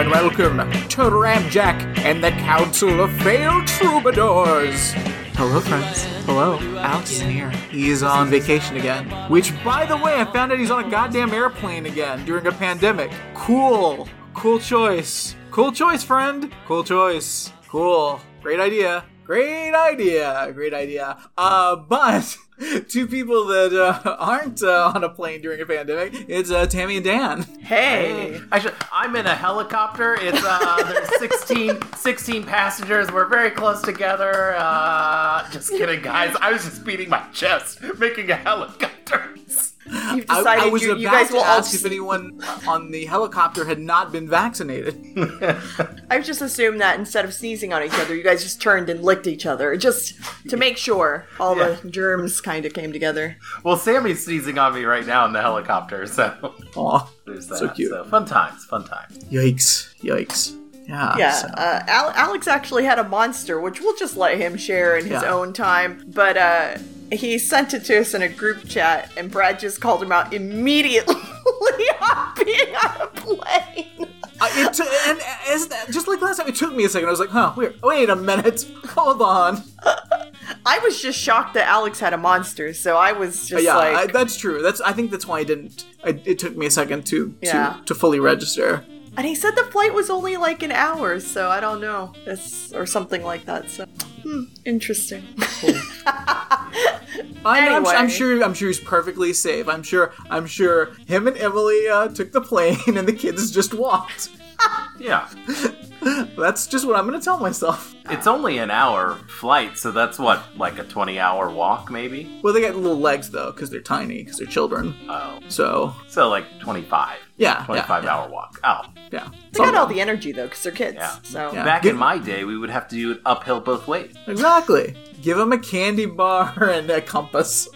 and welcome to Ramjack and the Council of Failed Troubadours. Hello, friends. Hello. Alex isn't here. He's on vacation again. Which, by the way, I found out he's on a goddamn airplane again during a pandemic. Cool. Cool choice. Cool choice, friend. Cool choice. Cool. Great idea. Great idea. Great idea. Uh, but two people that uh, aren't uh, on a plane during a pandemic, it's uh, Tammy and Dan. Hey, I should, I'm in a helicopter. It's uh, there's 16, 16 passengers. We're very close together. Uh, just kidding, guys. I was just beating my chest, making a helicopter. You've I, decided I was you, about you guys to will all. ask if anyone on the helicopter had not been vaccinated. I've just assumed that instead of sneezing on each other, you guys just turned and licked each other, just to make sure all Yeah. the germs kind of came together. Well, Sammy's sneezing on me right now in the helicopter, so Aw, there's that. So cute. fun times, fun times. yikes, yikes. Yeah. Yeah, so- uh, Al- Alex actually had a monster, which we'll just let him share in his Yeah. own time. But uh, he sent it to us in a group chat, and Brad just called him out immediately on being on a plane. It t- and as just like last time, it took me a second. I was like, "Huh, weird. Wait a minute. Hold on." I was just shocked that Alex had a monster, so I was just yeah, I, like, that's true. That's I think that's why I didn't. I, it took me a second to Yeah. to to fully register. And he said the flight was only like an hour, so I don't know, it's, or something like that. So, hmm, interesting. I'm, I'm, Anyway. I'm sure. I'm sure he's perfectly safe. I'm sure. I'm sure him and Emily uh, took the plane, and the kids just walked. Yeah, That's just what I'm gonna tell myself. it's only an hour flight, so that's what like a 20 hour walk, maybe. Well, they got little legs though, because they're tiny, because they're children. Oh, So so like 25. yeah, 25 yeah, hour walk. Oh, Yeah, They got all the energy though, because they're kids. Yeah. So Yeah. back Good- in my day, we would have to do it uphill both ways. exactly. Give them a candy bar and a compass.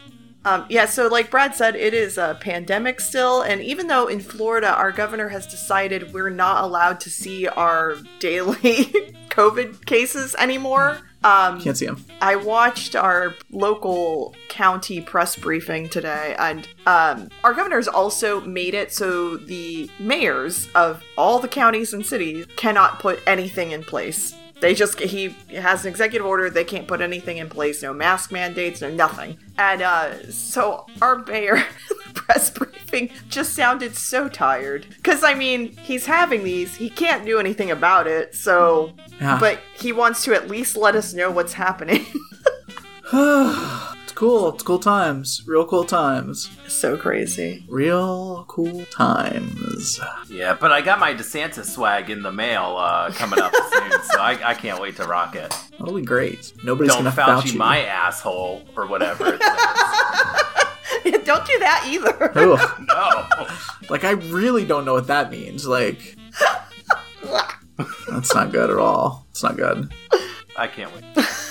Um, yeah, so like Brad said, it is a pandemic still, and even though in Florida our governor has decided we're not allowed to see our daily COVID cases anymore, um, Can't see him. I watched our local county press briefing today, and um, our governor's also made it so the mayors of all the counties and cities cannot put anything in place. They just he has an executive order. They can't put anything in place. No mask mandates. No nothing. And uh, so our mayor, the press briefing, just sounded so tired. Because I mean, he's having these. He can't do anything about it. So, Yeah. but he wants to at least let us know what's happening. It's cool. It's cool times. Real cool times. so crazy. Real cool times. Yeah, but I got my DeSantis swag in the mail uh, coming up soon, so I, I can't wait to rock it. That'll be great. Nobody's Don't gonna Fauci Fauci you. my asshole or whatever it says. Don't do that either. No. Like I really don't know what that means. Like that's not good at all. It's not good. I can't wait.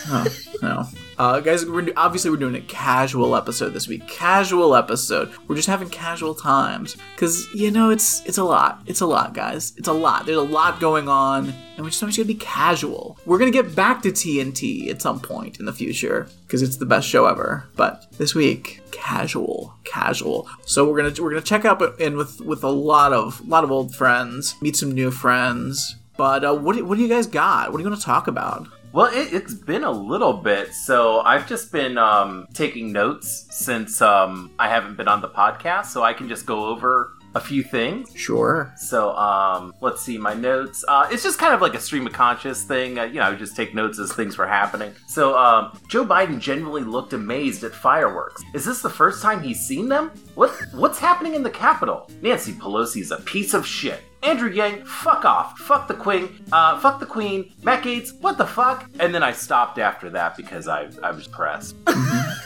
No, no. Uh, guys, we're obviously we're doing a casual episode this week. Casual episode. We're just having casual times because you know it's it's a lot. It's a lot, guys. It's a lot. There's a lot going on, and we just always gotta be casual. We're gonna get back to TNT at some point in the future because it's the best show ever. But this week, casual, casual. So we're gonna we're gonna check out in with with a lot of lot of old friends, meet some new friends. But uh, what do, what do you guys got? What are you gonna talk about? Well, it, it's been a little bit, so I've just been um, taking notes since um, I haven't been on the podcast, so I can just go over a few things. Sure. So, um, let's see my notes. Uh, it's just kind of like a stream of conscious thing. Uh, you know, I just take notes as things were happening. So, um, Joe Biden genuinely looked amazed at fireworks. Is this the first time he's seen them? What What's happening in the Capitol? Nancy Pelosi's a piece of shit. Andrew Yang, fuck off. Fuck the Queen. Uh, fuck the Queen. Matt Gaetz, what the fuck? And then I stopped after that because I, I was pressed.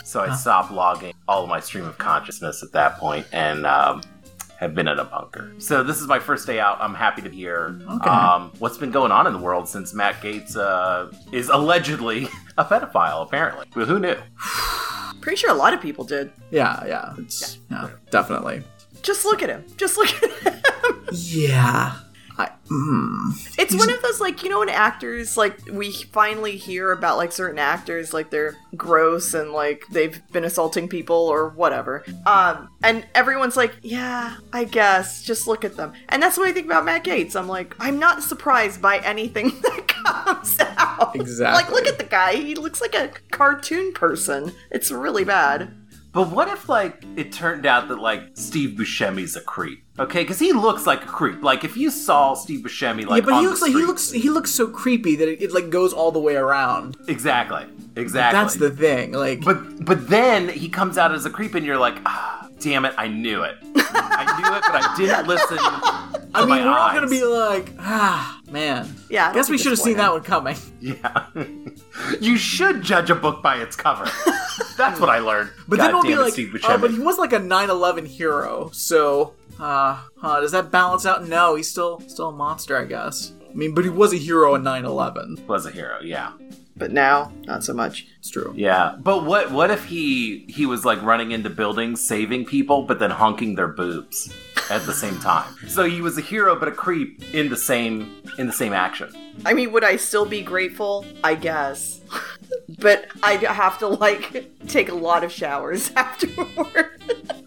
so I stopped logging all of my stream of consciousness at that point and um, have been in a bunker. So this is my first day out. I'm happy to be here. Okay. Um, what's been going on in the world since Matt Gaetz uh, is allegedly a pedophile, apparently. Well, who knew? Pretty sure a lot of people did. Yeah, yeah, it's yeah, definitely. Just look at him. Just look at him. Yeah. I, mm, It's one of those like you know when actors like we finally hear about like certain actors like they're gross and like they've been assaulting people or whatever. Um and everyone's like, "Yeah, I guess. Just look at them." And that's what I think about Matt Gaetz. I'm like, I'm not surprised by anything that comes out. Exactly. Like look at the guy. He looks like a cartoon person. It's really bad. But what if, like, it turned out that, like, Steve Buscemi's a creep? Okay, because he looks like a creep. Like, if you saw Steve Buscemi, like, yeah, but on he looks like he street- looks he looks so creepy that it, it like goes all the way around. exactly, exactly. That's the thing. Like, But but then he comes out as a creep, and you're like, ah, damn it, I knew it. I knew it, but I didn't listen. To I mean, my we're all gonna be like, ah, man. Yeah, I Guess we should have seen that one coming. Yeah. you should judge a book by its cover. That's what I learned. But God then we'll be like, oh, but he was like a 9/11 hero, so uh, huh, does that balance out? No, he's still still a monster, I guess. I mean, but he was a hero in 9/11. was a hero. Yeah. But now, not so much. It's true. Yeah, but what what if he he was like running into buildings, saving people, but then honking their boobs at the same time? So he was a hero but a creep in the same in the same action. I mean, would I still be grateful? I guess. but I'd have to, like, take a lot of showers afterward.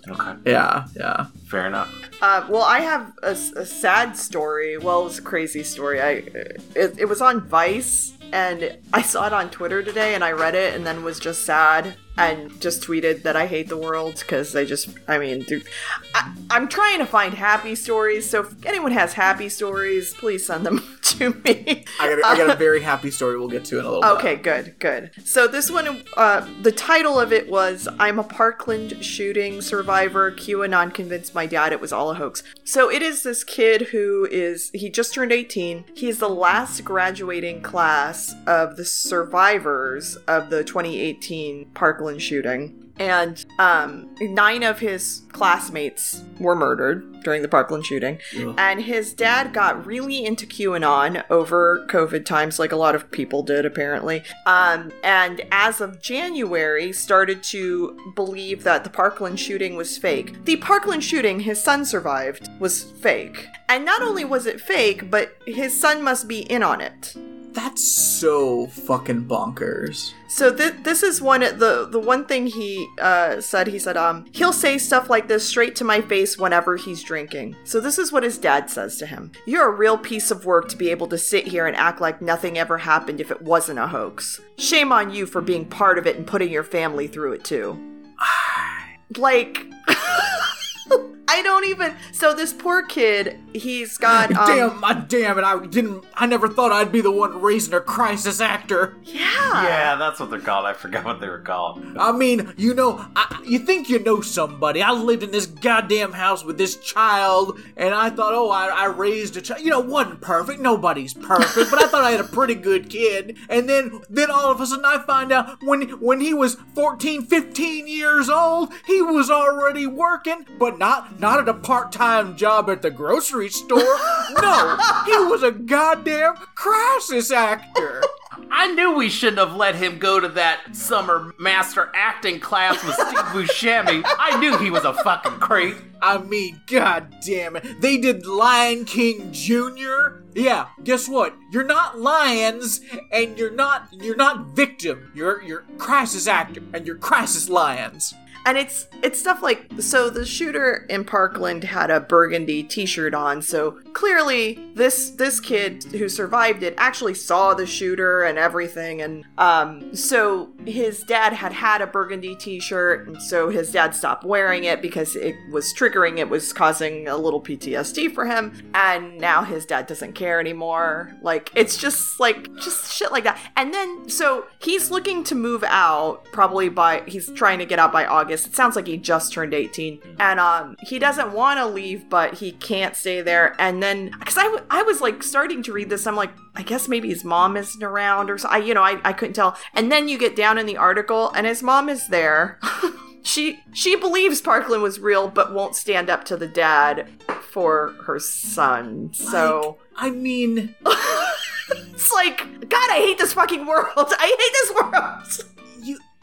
Okay, Yeah, yeah. fair enough. Uh, well, I have a sad story. Well, it was a crazy story. I it, it was on Vice, and I saw it on Twitter today, and I read it, and then was just sad, and just tweeted that I hate the world because I just, I mean, dude, I, I'm trying to find happy stories. So if anyone has happy stories, please send them to me. I got, I got a very happy story we'll get to in a little bit. Okay, good, good. So this one, uh, the title of it was "I'm a Parkland shooting survivor. QAnon convinced my dad it was all a hoax." So it is this kid who is he just turned 18. He is the last graduating class of the survivors of the 2018 Parkland shooting. And um, nine of his classmates were murdered during the Parkland shooting. And his dad got really into QAnon over COVID times, like a lot of people did, apparently. Um, and as of January, started to believe that the Parkland shooting was fake. The Parkland shooting his son survived was fake. And not only was it fake, but his son must be in on it. That's so fucking bonkers. So th- this is one the the one thing he uh, said. He said, um, he'll say stuff like this straight to my face whenever he's drinking. So this is what his dad says to him: "You're a real piece of work to be able to sit here and act like nothing ever happened if it wasn't a hoax. Shame on you for being part of it and putting your family through it too." like. I don't even. So this poor kid, he's got. Um, damn, I, damn it! I didn't. I never thought I'd be the one raising a crisis actor. Yeah. Yeah, that's what they're called. I forgot what they were called. I mean, you know, I, you think you know somebody. I lived in this goddamn house with this child, and I thought, oh, I, I raised a child. You know, wasn't perfect. Nobody's perfect, but I thought I had a pretty good kid. And then, then all of a sudden, I find out when when he was 14, 15 years old, he was already working, but not not at a part time job at the grocery store. No, he was a goddamn crisis actor. I knew we shouldn't have let him go to that summer master acting class with Steve Buscemi. I knew he was a fucking creep. I mean, god damn it. They did Lion King Jr. Yeah, guess what? You're not lions and you're not you're not victim. You're you're crisis actor and you're crisis lions. And it's it's stuff like so the shooter in Parkland had a burgundy t-shirt on so clearly this this kid who survived it actually saw the shooter and everything. And um so his dad had had a burgundy t-shirt and so his dad stopped wearing it because it was triggering it was causing a little PTSD for him. And now his dad doesn't care anymore. Like it's just like just shit like that. And then so he's looking to move out probably by he's trying to get out by August it sounds like he just turned 18 and um he doesn't want to leave but he can't stay there. And then because I, w- I was like starting to read this i'm like i guess maybe his mom isn't around or so i you know I, I couldn't tell. And then you get down in the article and his mom is there. She she believes parkland was real but won't stand up to the dad for her son. So I mean, it's like god i hate this fucking world. I hate this world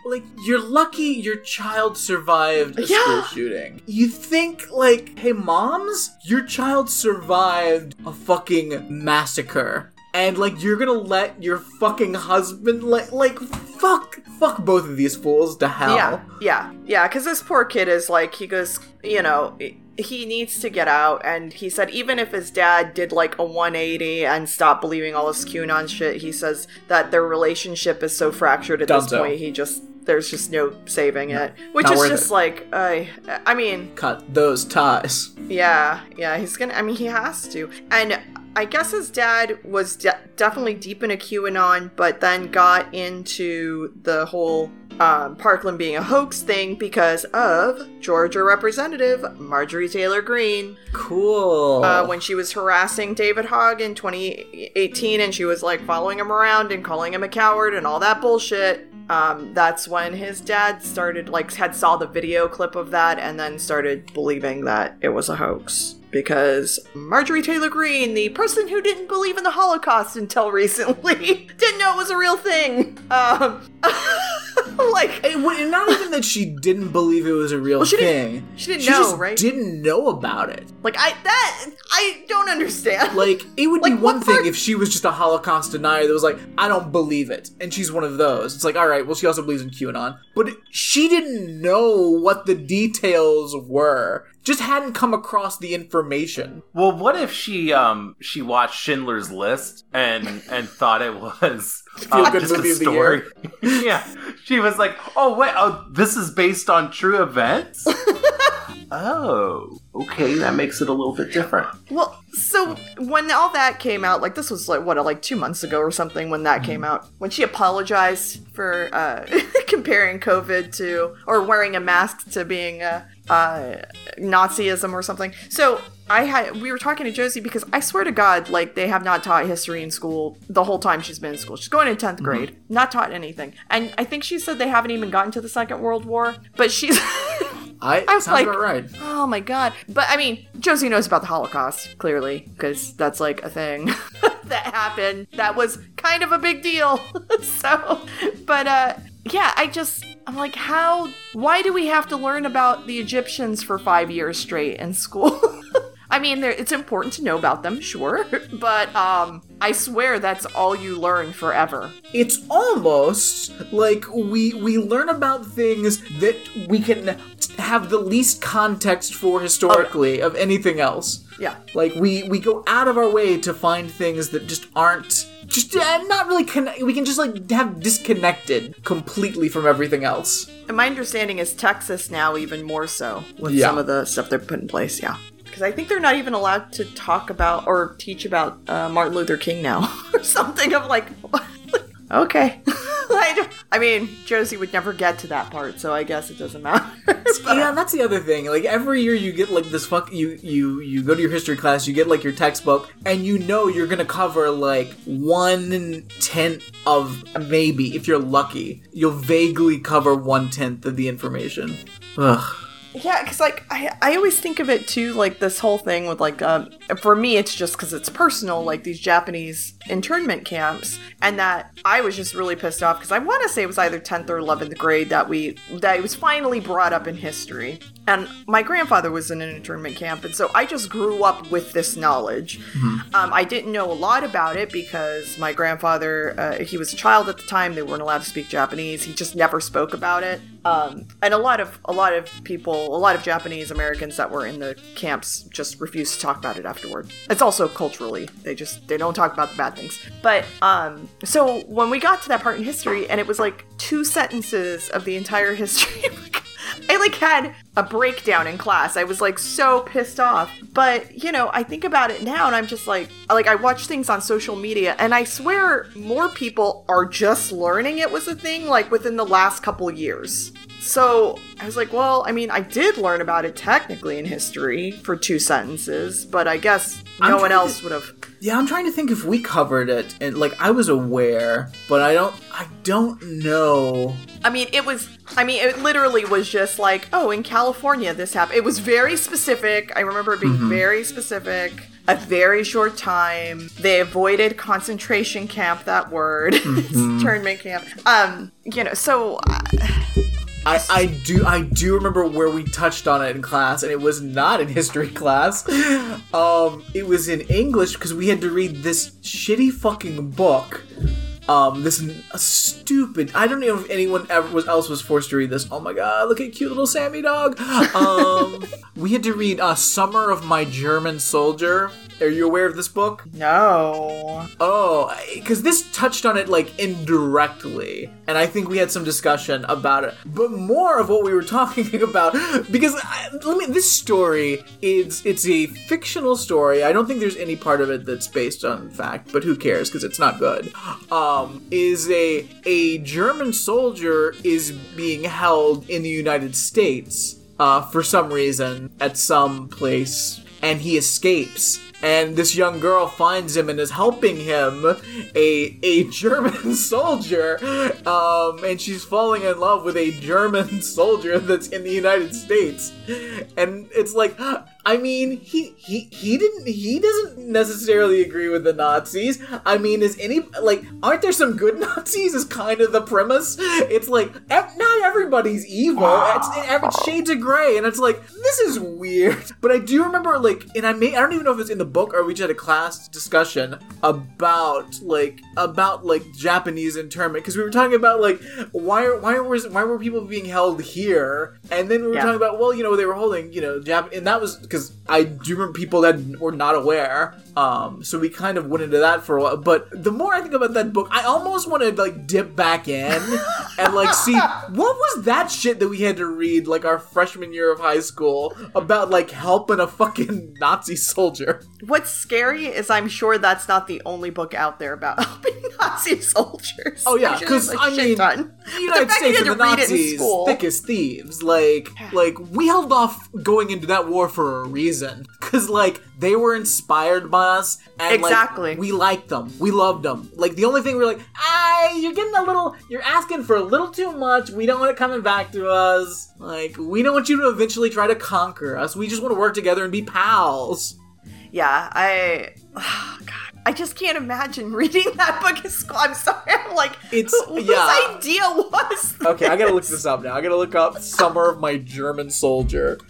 like you're lucky your child survived a Yeah. school shooting. You think like, hey moms, your child survived a fucking massacre. And like you're gonna let your fucking husband like like fuck fuck both of these fools to hell. Yeah, yeah, yeah. Because this poor kid is like, he goes, you know, he needs to get out. And he said, even if his dad did like a 180 and stopped believing all this QAnon shit, he says that their relationship is so fractured at this point, he just, there's just no saving it. Which is just it. like, I, I mean, Cut those ties. yeah, yeah, he's gonna. I mean, he has to. And I guess his dad was de- definitely deep into QAnon, but then got into the whole um, Parkland being a hoax thing because of Georgia Representative Marjorie Taylor Greene Cool. uh, when she was harassing David Hogg in 2018 and she was like following him around and calling him a coward and all that bullshit. Um, that's when his dad started, like, had saw the video clip of that and then started believing that it was a hoax. Because Marjorie Taylor Greene, the person who didn't believe in the Holocaust until recently, didn't know it was a real thing. Um, like, It, wa- not even that she didn't believe it was a real she thing. didn't- she didn't she know, just right? Didn't know about it. like I that I don't understand. Like it would be one thing part- if she was just a Holocaust denier that was like, I don't believe it, and she's one of those. It's like, all right, well, she also believes in QAnon, but she didn't know what the details were. Just hadn't come across the information. Well, what if she um she watched Schindler's List and and thought it was Feel-good just movie a of the story? yeah, she was like, "Oh wait, oh this is based on true events." oh, okay, that makes it a little bit different. Well, so when all that came out, like this was like what, like two months ago or something when that came out, when she apologized for uh, comparing COVID to or wearing a mask to being uh, uh, Nazism or something. So I had we were talking to Josie because I swear to God, like they have not taught history in school the whole time she's been in school. She's going in 10th grade, not taught anything, and I think she said they haven't even gotten to the Second World War. But she's. I, I was like- about right. Oh my god. But I mean, Josie knows about the Holocaust, clearly, because that's like a thing that happened. That was kind of a big deal. so, but uh yeah, I just I'm like how why do we have to learn about the Egyptians for 5 years straight in school? I mean, it's important to know about them, sure, but um, I swear that's all you learn forever. It's almost like we we learn about things that we can have the least context for historically of anything else. Yeah. Like we we go out of our way to find things that just aren't just uh, not really connect. We can just like have disconnected completely from everything else. And my understanding is Texas now even more so with Yeah. some of the stuff they've put in place. Yeah, because I think they're not even allowed to talk about or teach about uh, Martin Luther King now or something. Of like, okay. I, I mean, Josie would never get to that part, so I guess it doesn't matter. yeah, that's the other thing. Like every year you get like this fuck you you you go to your history class, you get like your textbook, and you know you're gonna cover like one tenth of maybe if you're lucky, you'll vaguely cover one tenth of the information. Ugh. Yeah, because like I, I always think of it too, like this whole thing with like um, for me it's just because it's personal, like these Japanese internment camps, and that I was just really pissed off because I want to say it was either tenth or eleventh grade that we that it was finally brought up in history, and my grandfather was in an internment camp, and so I just grew up with this knowledge. Um, I didn't know a lot about it because my grandfather uh, he was a child at the time; they weren't allowed to speak Japanese. He just never spoke about it. Um, and a lot of a lot of people, a lot of Japanese Americans that were in the camps just refused to talk about it afterward. It's also culturally they just they don't talk about the bad things. But um, so when we got to that part in history, and it was like two sentences of the entire history. I like had a breakdown in class. I was like so pissed off. But, you know, I think about it now and I'm just like like I watch things on social media and I swear more people are just learning it was a thing like within the last couple years. So I was like, well, I mean, I did learn about it technically in history for two sentences, but I guess I'm no one to- else would have. Yeah, I'm trying to think if we covered it, and like I was aware, but I don't. I don't know. I mean, it was. I mean, it literally was just like, oh, in California, this happened. It was very specific. I remember it being very specific. A very short time. They avoided concentration camp. That word, internment camp. Um, you know, so uh, I, I do I do remember where we touched on it in class, and it was not in history class. Um, it was in English because we had to read this shitty fucking book. Um, this stupid. I don't know if anyone ever was else was forced to read this. Oh my god, look at cute little Sammy dog. Um, we had to read uh, "Summer of My German Soldier." Are you aware of this book? no. Oh, because this touched on it like indirectly, and I think we had some discussion about it. But more of what we were talking about, because I, let me. This story is it's a fictional story. I don't think there's any part of it that's based on fact, but who cares? Because it's not good. Um, is a a German soldier is being held in the United States uh, for some reason at some place, and he escapes and this young girl finds him and is helping him a a German soldier um and she's falling in love with a German soldier that's in the United States. And it's like I mean he he he didn't he doesn't necessarily agree with the Nazis. I mean is any like aren't there some good Nazis is kind of the premise? It's like ev- not everybody's evil. It's, it's shades of gray and it's like this is weird. But I do remember like and I may I don't even know if it's in the book or we just had a class discussion about like about like Japanese internment because we were talking about like why are why was why were people being held here? And then we were Yeah. talking about well you know they were holding you know Jap and that was because I do remember people that were not aware um so we kind of went into that for a while but the more I think about that book I almost want to like dip back in and like see what was that shit that we had to read like our freshman year of high school about like helping a fucking Nazi soldier. What's scary is I'm sure that's not the only book out there about helping Nazi soldiers. Oh yeah, I'm sure there's because I mean, ton. the United States and the to read it in Nazis, thick as thieves. Like, like we held off going into that war for a reason, because like they were inspired by us, and like, Exactly. we liked them, we loved them. Like the only thing we were like, ah, you're getting a little, you're asking for a little too much. We don't want it coming back to us. Like, we don't want you to eventually try to conquer us. We just want to work together and be pals. Yeah, I. Oh, God. I just can't imagine reading that book in school. I'm sorry. I'm like, It's- whose yeah. idea was Okay, I gotta look this? this up now. I gotta look up "Summer of My German Soldier."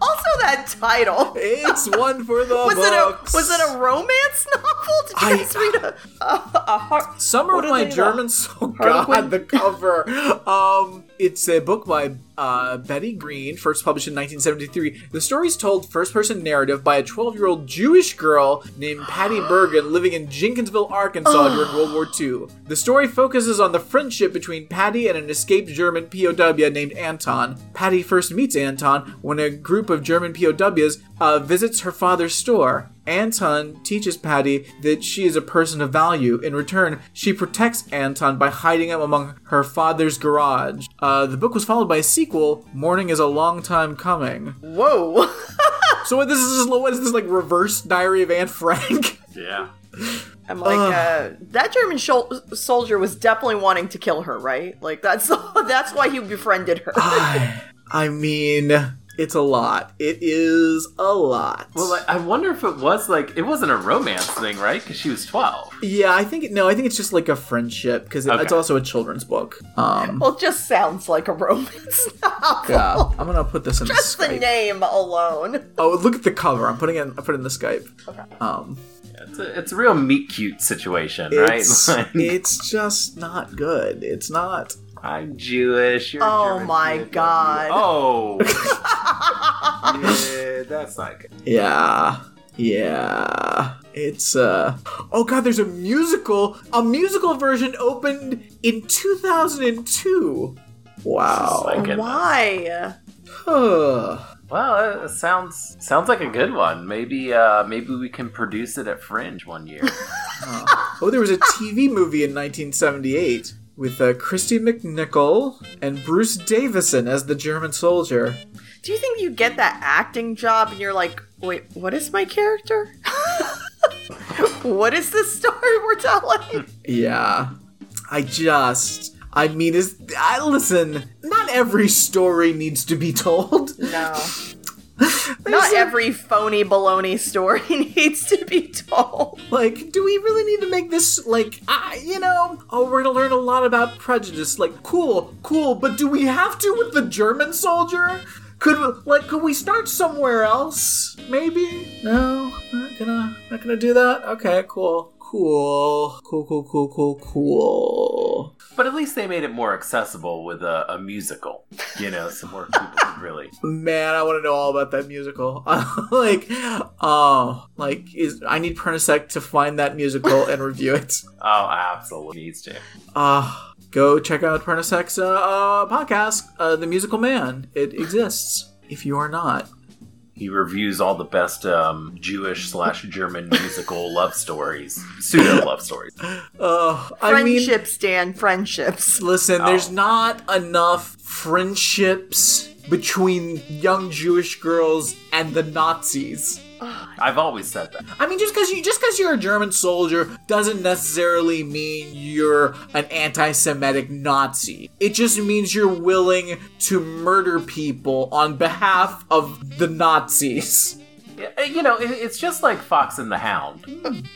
Also, that title. It's one for the Was books. it a was it a romance novel? Did you I- guys read a a, a har- Summer of My they, German Soul. Harlequin? God, the cover. Um, it's a book by uh, Betty Greene, first published in 1973. The story is told first-person narrative by a 12-year-old Jewish girl named Patty Bergen living in Jenkinsville, Arkansas during World War II. The story focuses on the friendship between Patty and an escaped German POW named Anton. Patty first meets Anton when a group of German POWs uh, visits her father's store. Anton teaches Patty that she is a person of value. In return, she protects Anton by hiding him among her father's garage. Uh, the book was followed by a sequel, Morning is a Long Time Coming. Whoa. So what this is what is this like reverse Diary of Anne Frank? Yeah. I'm like, uh, that German shol- soldier was definitely wanting to kill her, right? Like that's that's why he befriended her. I mean, it's a lot. It is a lot. Well, like, I wonder if it was like it wasn't a romance thing, right? Because she was twelve. yeah, I think no, I think it's just like a friendship because it, Okay. it's also a children's book. Um, well, it just sounds like a romance novel. yeah, I'm gonna put this in the Just the Skype. name alone. Oh, look at the cover. I'm putting it. I put it in the Skype. Okay. Um, It's a, it's a real meet cute situation, it's right? Like, it's just not good. It's not. I'm Jewish. You're Oh German, my you're- God. Oh. yeah, that's not good. Yeah. Yeah. It's uh Oh god, there's a musical. A musical version opened in 2002. Wow. My. Why? Huh. Well, it sounds sounds like a good one. Maybe uh maybe we can produce it at Fringe one year. Oh, there was a TV movie in 1978 with uh, Kristy McNichol and Bruce Davison as the German soldier. Do you think you get that acting job and you're like, wait, what is my character? what is the story we're telling? Yeah. I just I mean, is I listen. Not every story needs to be told. No. Not every phony baloney story needs to be told. Like, do we really need to make this like, I, you know? Oh, we're gonna learn a lot about prejudice. Like, cool, cool, but do we have to with the German soldier? Could we, like, could we start somewhere else? Maybe. No, not gonna, not gonna do that. Okay, cool, cool, cool, cool, cool, cool, cool. But at least they made it more accessible with a, a musical. You know, so more people could really. Man, I want to know all about that musical. like, oh, like is I need Pernisec to find that musical and review it. Oh, absolutely needs to. Uh, go check out Pernisec's uh, uh, podcast, uh, The Musical Man. It exists. If you are not, He reviews all the best um, Jewish slash German musical love stories, pseudo love stories. uh, I mean, Friendships, Dan, friendships. listen, there's Oh. not enough friendships between young Jewish girls and the Nazis. I've always said that. I mean, just because you just because you're a German soldier doesn't necessarily mean you're an anti-Semitic Nazi. It just means you're willing to murder people on behalf of the Nazis. Yeah, uh, You know, it's just like Fox and the Hound.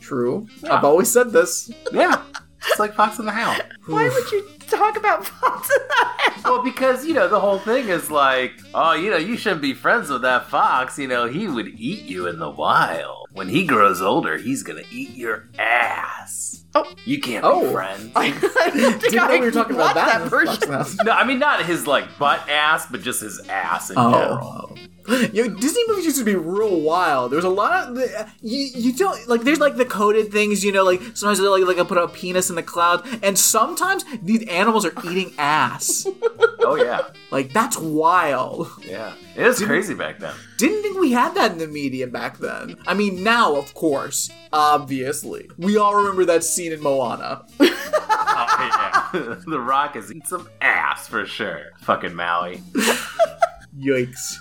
True. I've always said this. Yeah, it's like Fox and the Hound. Why would you talk about Fox in the Hound? Well, because you know the whole thing is like, oh, you know, you shouldn't be friends with that fox. You know, he would eat you in the wild. When he grows older, he's gonna eat your ass. Oh. you can't Oh. be friends. I don't think Didn't know I we were talking about that. that version. No, I mean not his like butt ass, but just his ass in oh. general. Yo, Disney movies used to be real wild. There's a lot of you. You don't like. There's like the coded things, you know. Like sometimes they like like I put a penis in the cloud, and sometimes these animals are eating ass. Oh yeah, like that's wild. yeah. It was crazy back then. Didn't think we had that in the media back then. I mean, now of course, obviously, we all remember that scene in Moana. Oh, yeah. the Rock is eating some ass for sure. Fucking Maui. Yikes.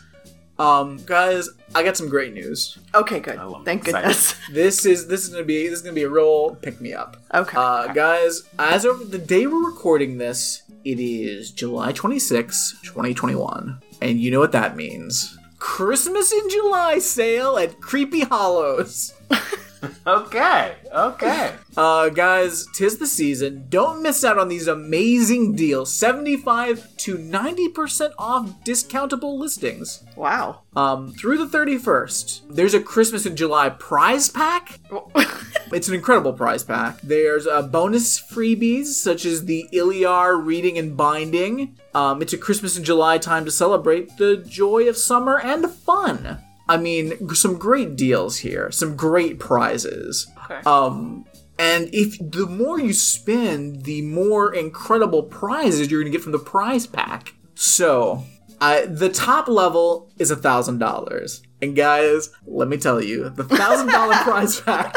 Um, guys, I got some great news. Okay, good. Thank excited. goodness. This is this is gonna be this is gonna be a real pick me up. Okay. Uh, guys, as of the day we're recording this, it is July 26, 2021. And you know what that means. Christmas in July sale at Creepy Hollows. Okay, okay. Uh, guys, tis the season. Don't miss out on these amazing deals 75 to 90% off discountable listings. wow. Um, through the 31st, there's a Christmas in July prize pack It's an incredible prize pack. There's uh, bonus freebies such as the Iliar reading and binding. Um, it's a Christmas in July time to celebrate the joy of summer and fun. I mean, some great deals here, some great prizes. Okay. Um, and if the more you spend, the more incredible prizes you're gonna get from the prize pack. So, uh, the top level is a thousand dollars, and guys, let me tell you, the thousand dollar prize pack.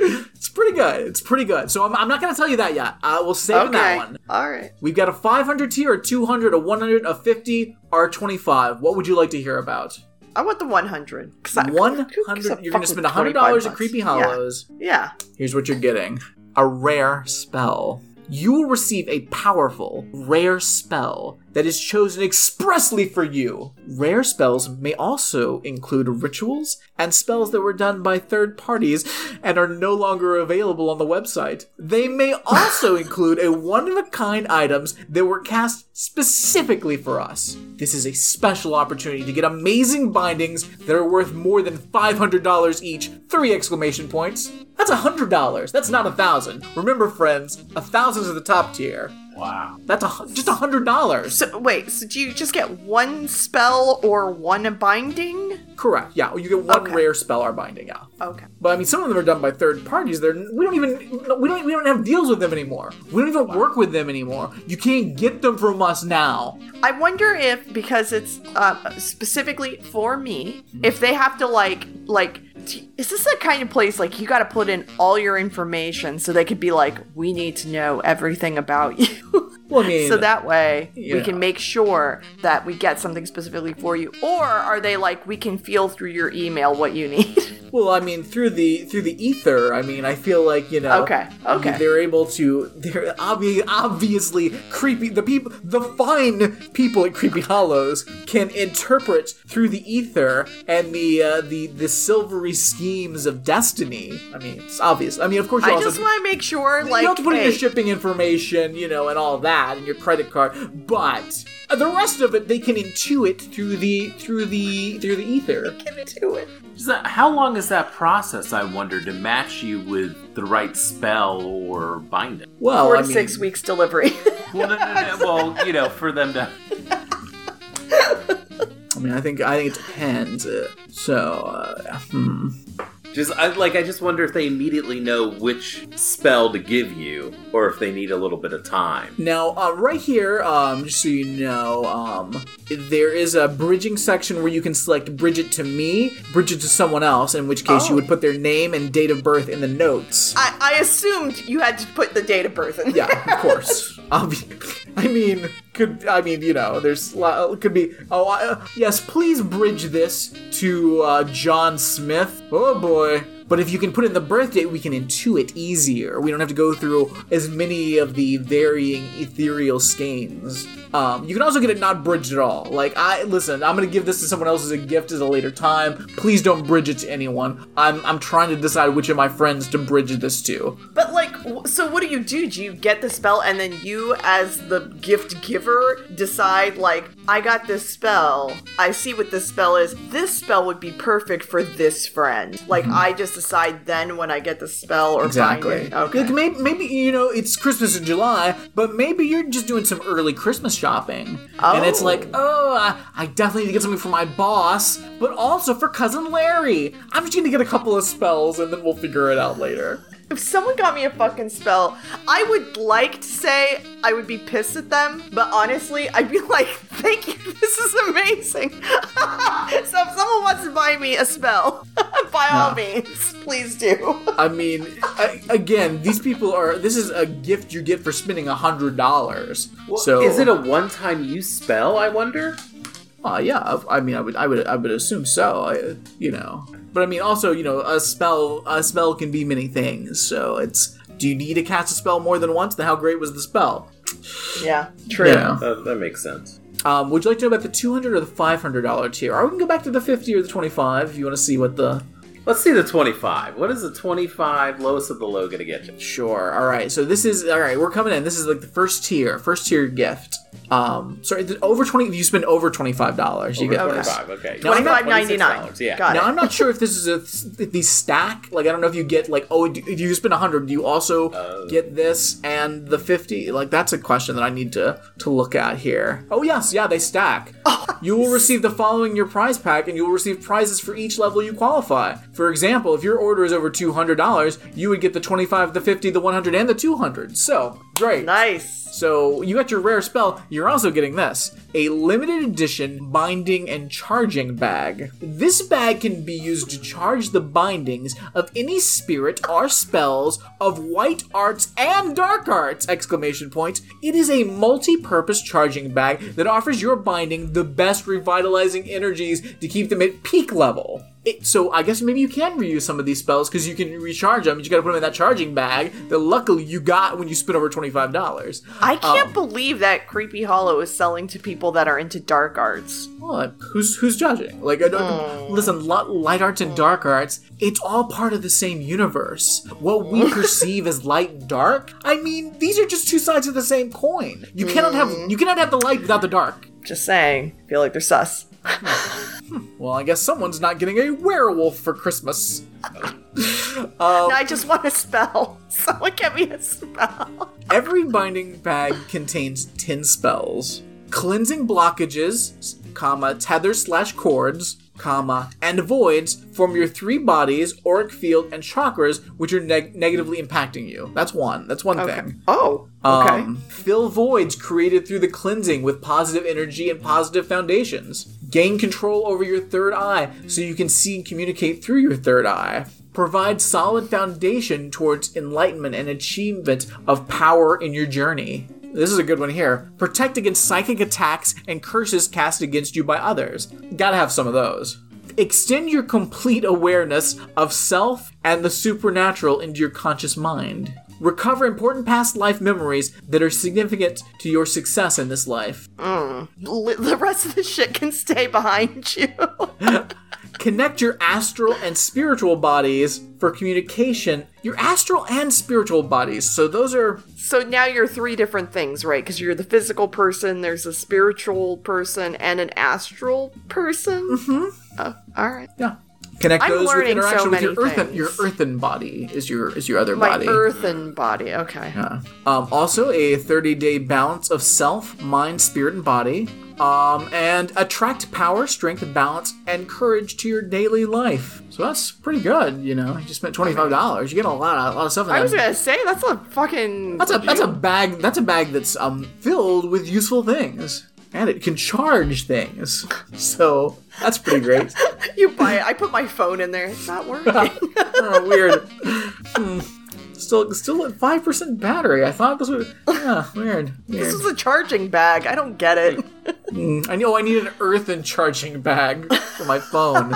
It's pretty good. It's pretty good. So I'm, I'm not going to tell you that yet. Uh, we'll save Okay. that one. All right. We've got a 500 tier, a 200, a 100, a 50, or 25. What would you like to hear about? I want the 100. 'cause I- who gives 100. a You're going to spend $100 25 at? Creepy Yeah. Hollows. Yeah. Here's what you're getting a rare spell. You will receive a powerful, rare spell that is chosen expressly for you. Rare spells may also include rituals and spells that were done by third parties and are no longer available on the website. They may also include a one of a kind items that were cast specifically for us. This is a special opportunity to get amazing bindings that are worth more than $500 each. Three exclamation points. That's a $100. That's not a thousand. Remember, friends, a thousand is the top tier. Wow. That's a, just a hundred dollars. So wait, so do you just get one spell or one binding? Correct. Yeah, you get one Okay. rare spell or binding. Yeah, Okay. but I mean, some of them are done by third parties. They're we don't even we don't we don't have deals with them anymore. We don't even work with them anymore. You can't get them from us now. I wonder if because it's uh, specifically for me, if they have to like like. Is this the kind of place like you got to put in all your information so they could be like, we need to know everything about you? Well, I mean, so that way we can make sure that we get something specifically for you. Or are they like we can feel through your email what you need? Well, I mean, through the through the ether. I mean, I feel like you know. Okay, okay. They're able to. They're obvi- obviously creepy. The people, the fine people at Creepy Hollows can interpret through the ether and the uh, the the silvery schemes of destiny. I mean, it's obvious. I mean, of course, you I also just want to make sure, like, you have to put in your shipping information, you know, and all that, and your credit card. But the rest of it, they can intuit through the through the through the ether. get into it. Is that- how long is that process, I wonder, to match you with the right spell or binding? Well, Four I to mean, six weeks delivery. Well, no, no, no, well, you know, for them to. I mean, I think I think it depends. Uh, so, uh, hmm. Just I, like I just wonder if they immediately know which spell to give you, or if they need a little bit of time. Now, uh, right here, um, just so you know, um, there is a bridging section where you can select Bridget to me, Bridget to someone else, in which case you Oh. would put their name and date of birth in the notes. I, I assumed you had to put the date of birth in. Yeah, of course. I mean, could I mean you know, there's could be. Oh, uh, yes. Please bridge this to uh, John Smith. Oh boy. But if you can put in the birth date, we can intuit easier. We don't have to go through as many of the varying ethereal skeins. Um, you can also get it not bridged at all. Like I listen, I'm gonna give this to someone else as a gift at a later time. Please don't bridge it to anyone. I'm I'm trying to decide which of my friends to bridge this to. But like, so what do you do? Do you get the spell and then you, as the gift giver, decide like, I got this spell. I see what this spell is. This spell would be perfect for this friend. Like, mm-hmm. I just decide then when I get the spell or Exactly. find it. Okay. Like maybe, maybe you know it's Christmas in July, but maybe you're just doing some early Christmas shopping, and it's Oh. like, oh, I, I definitely need to get something for my boss, but also for cousin Larry. I'm just gonna get a couple of spells, and then we'll figure it out later. If someone got me a fucking spell, I would like to say I would be pissed at them, but honestly, I'd be like, thank you, this is amazing. so if someone wants to buy me a spell, by all No. means, please do. I mean, I, again, these people are. This is a gift you get for spending a hundred dollars. So is it a one-time use spell? I wonder. Uh, yeah, I I mean, I would, I would, I would assume so. I, you know, but I mean, also, you know, a spell, a spell can be many things. So it's, do you need to cast a spell more than once? Then how great was the spell? Yeah, true. You know. That, that makes sense. Um, would you like to know about the two hundred or the five hundred dollar tier? Or we can go back to the fifty or the twenty five if you want to see what the. Let's see the twenty-five. What is the twenty-five lowest of the low gonna get you? Sure. All right. So this is all right. We're coming in. This is like the first tier, first tier gift. Um, sorry, the- over twenty. If you spend over twenty five dollars, you get this. twenty-five. Okay. Now, I'm not- $25.99, Yeah. Got Now it. I'm not sure if this is a if these stack. Like I don't know if you get like oh if you spend hundred, do you also get this and the fifty? Like that's a question that I need to to look at here. Oh yes, yeah, they stack. You will receive the following your prize pack, and you will receive prizes for each level you qualify. For example, if your order is over two hundred dollars, you would get the twenty five, the fifty, the one hundred, and the two hundred. So great. Nice. So you got your rare spell. You're also getting this a limited edition binding and charging bag. This bag can be used to charge the bindings of any spirit or spells of white arts and dark arts! Exclamation point. It is a multi-purpose charging bag that offers your binding the best revitalizing energies to keep them at peak level. It, so I guess maybe you can reuse some of these spells because you can recharge them. You gotta put them in that charging bag that luckily you got when you spent over twenty five dollars. I can't Um, believe that Creepy Hollow is selling to people that are into dark arts. Well, who's who's judging? Like, I don't listen. Light arts and dark arts, it's all part of the same universe. What we perceive as light and dark, I mean, these are just two sides of the same coin. You cannot have you cannot have the light without the dark. Just saying. feel like they're sus. Well, I guess someone's not getting a werewolf for Christmas. No, I just want a spell. Someone get me a spell. Every binding bag contains 10 spells. Cleansing blockages, comma, tethers slash cords, comma, and voids form your three bodies, auric field, and chakras, which are neg- negatively impacting you. That's one. That's one thing. Oh, okay. Um, fill voids created through the cleansing with positive energy and positive foundations. Gain control over your third eye so you can see and communicate through your third eye. Provide solid foundation towards enlightenment and achievement of power in your journey. This is a good one here. Protect against psychic attacks and curses cast against you by others. Gotta have some of those. Extend your complete awareness of self and the supernatural into your conscious mind. Recover important past life memories that are significant to your success in this life. Li- the rest of the shit can stay behind you. Connect your astral and spiritual bodies for communication. Your astral and spiritual bodies. So those are so now you're three different things, right? Because you're the physical person, there's a spiritual person, and an astral person. Mm-hmm. Oh, all right. yeah. Connect I'm those with learning so with your many earthen things. your earthen body is your is your other My body. earthen body. Okay. Yeah. Um, also, a 30 day balance of self, mind, spirit, and body. Um, and attract power, strength, balance, and courage to your daily life. So that's pretty good, you know. You just spent twenty five dollars. You get a lot, of, a lot of stuff. In I was gonna say that's a fucking. That's a that's a bag. That's a bag that's um filled with useful things, and it can charge things. So that's pretty great. you buy it. I put my phone in there. It's not working. oh, weird. Hmm. Still, still at five percent battery. I thought this was yeah, weird. this is a charging bag. I don't get it. I know I need an earthen charging bag for my phone.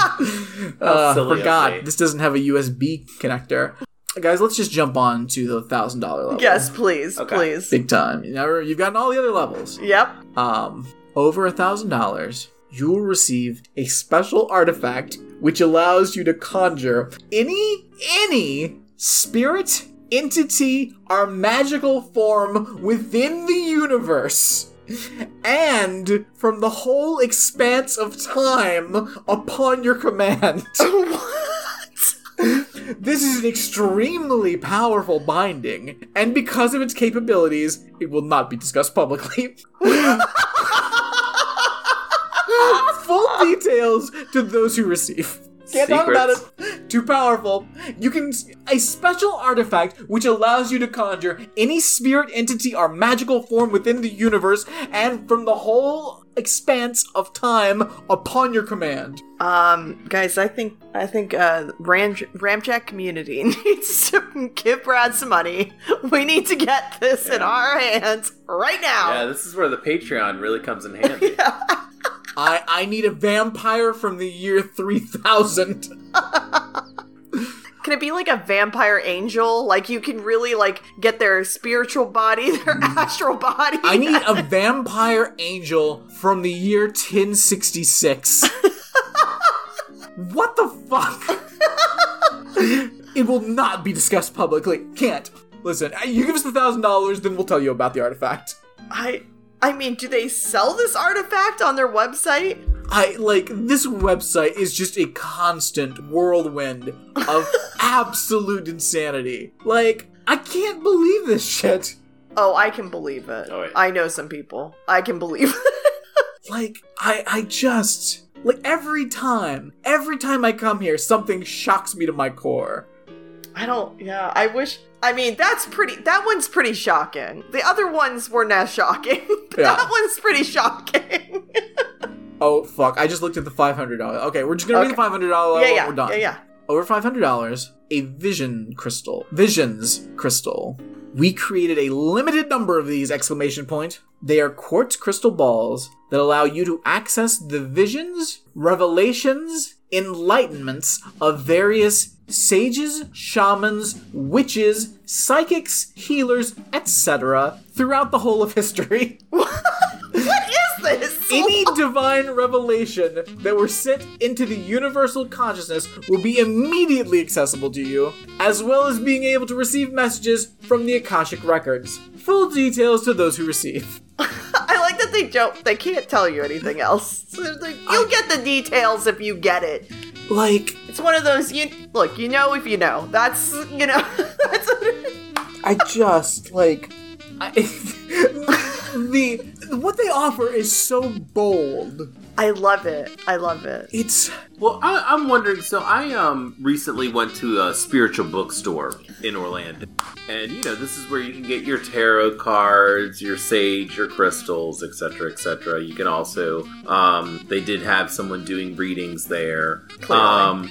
uh, silly forgot me. this doesn't have a USB connector. Guys, let's just jump on to the thousand dollar level. yes, please, Okay. please. big time. You know, you've gotten all the other levels. Yep. Um, over a thousand dollars, you will receive a special artifact which allows you to conjure any any spirit, entity, or magical form within the universe. And from the whole expanse of time upon your command. what? This is an extremely powerful binding, and because of its capabilities, it will not be discussed publicly. Full details to those who receive. Can't talk about it. Too powerful. You can a special artifact which allows you to conjure any spirit entity or magical form within the universe and from the whole expanse of time upon your command. Um, guys, I think I think uh, Ram- Ramjack community needs to give Brad some money. We need to get this in our hands right now. Yeah, this is where the Patreon really comes in handy. I I need a vampire from the year 3000. Can it be like a vampire angel? Like you can really like get their spiritual body, their astral body. I need a vampire angel from the year 1066. what the fuck? it will not be discussed publicly. Can't. Listen, you give us the thousand dollars, then we'll tell you about the artifact. I I mean, do they sell this artifact on their website? I like this website is just a constant whirlwind of absolute insanity. Like, I can't believe this shit. Oh, I can believe it. Oh, yeah. I know some people. I can believe it. like i i just like every time every time i come here something shocks me to my core I don't. Yeah, I wish. I mean, that's pretty. That one's pretty shocking. The other ones were not as shocking. but Yeah. That one's pretty shocking. oh fuck i just looked at the $500 okay we're just gonna read the $500 yeah, yeah, we're done yeah, yeah. over $500 a vision crystal visions crystal we created a limited number of these exclamation point they are quartz crystal balls that allow you to access the visions revelations enlightenments of various sages shamans witches psychics healers etc throughout the whole of history What is this? any divine revelation that were sent into the universal consciousness will be immediately accessible to you, as well as being able to receive messages from the Akashic records. Full details to those who receive. I like that they don't. They can't tell you anything else. So like, You'll get the details if you get it. Like, It's one of those. You look. You know if you know. That's you know. That's. I just like I, the what they offer is so bold. I love it. I love it. It's Well, I, I'm wondering. So I um recently went to a spiritual bookstore in Orlando. and you know this is where you can get your tarot cards, your sage, your crystals, etc., etc. You can also, um, they did have someone doing readings there, Clearly. um,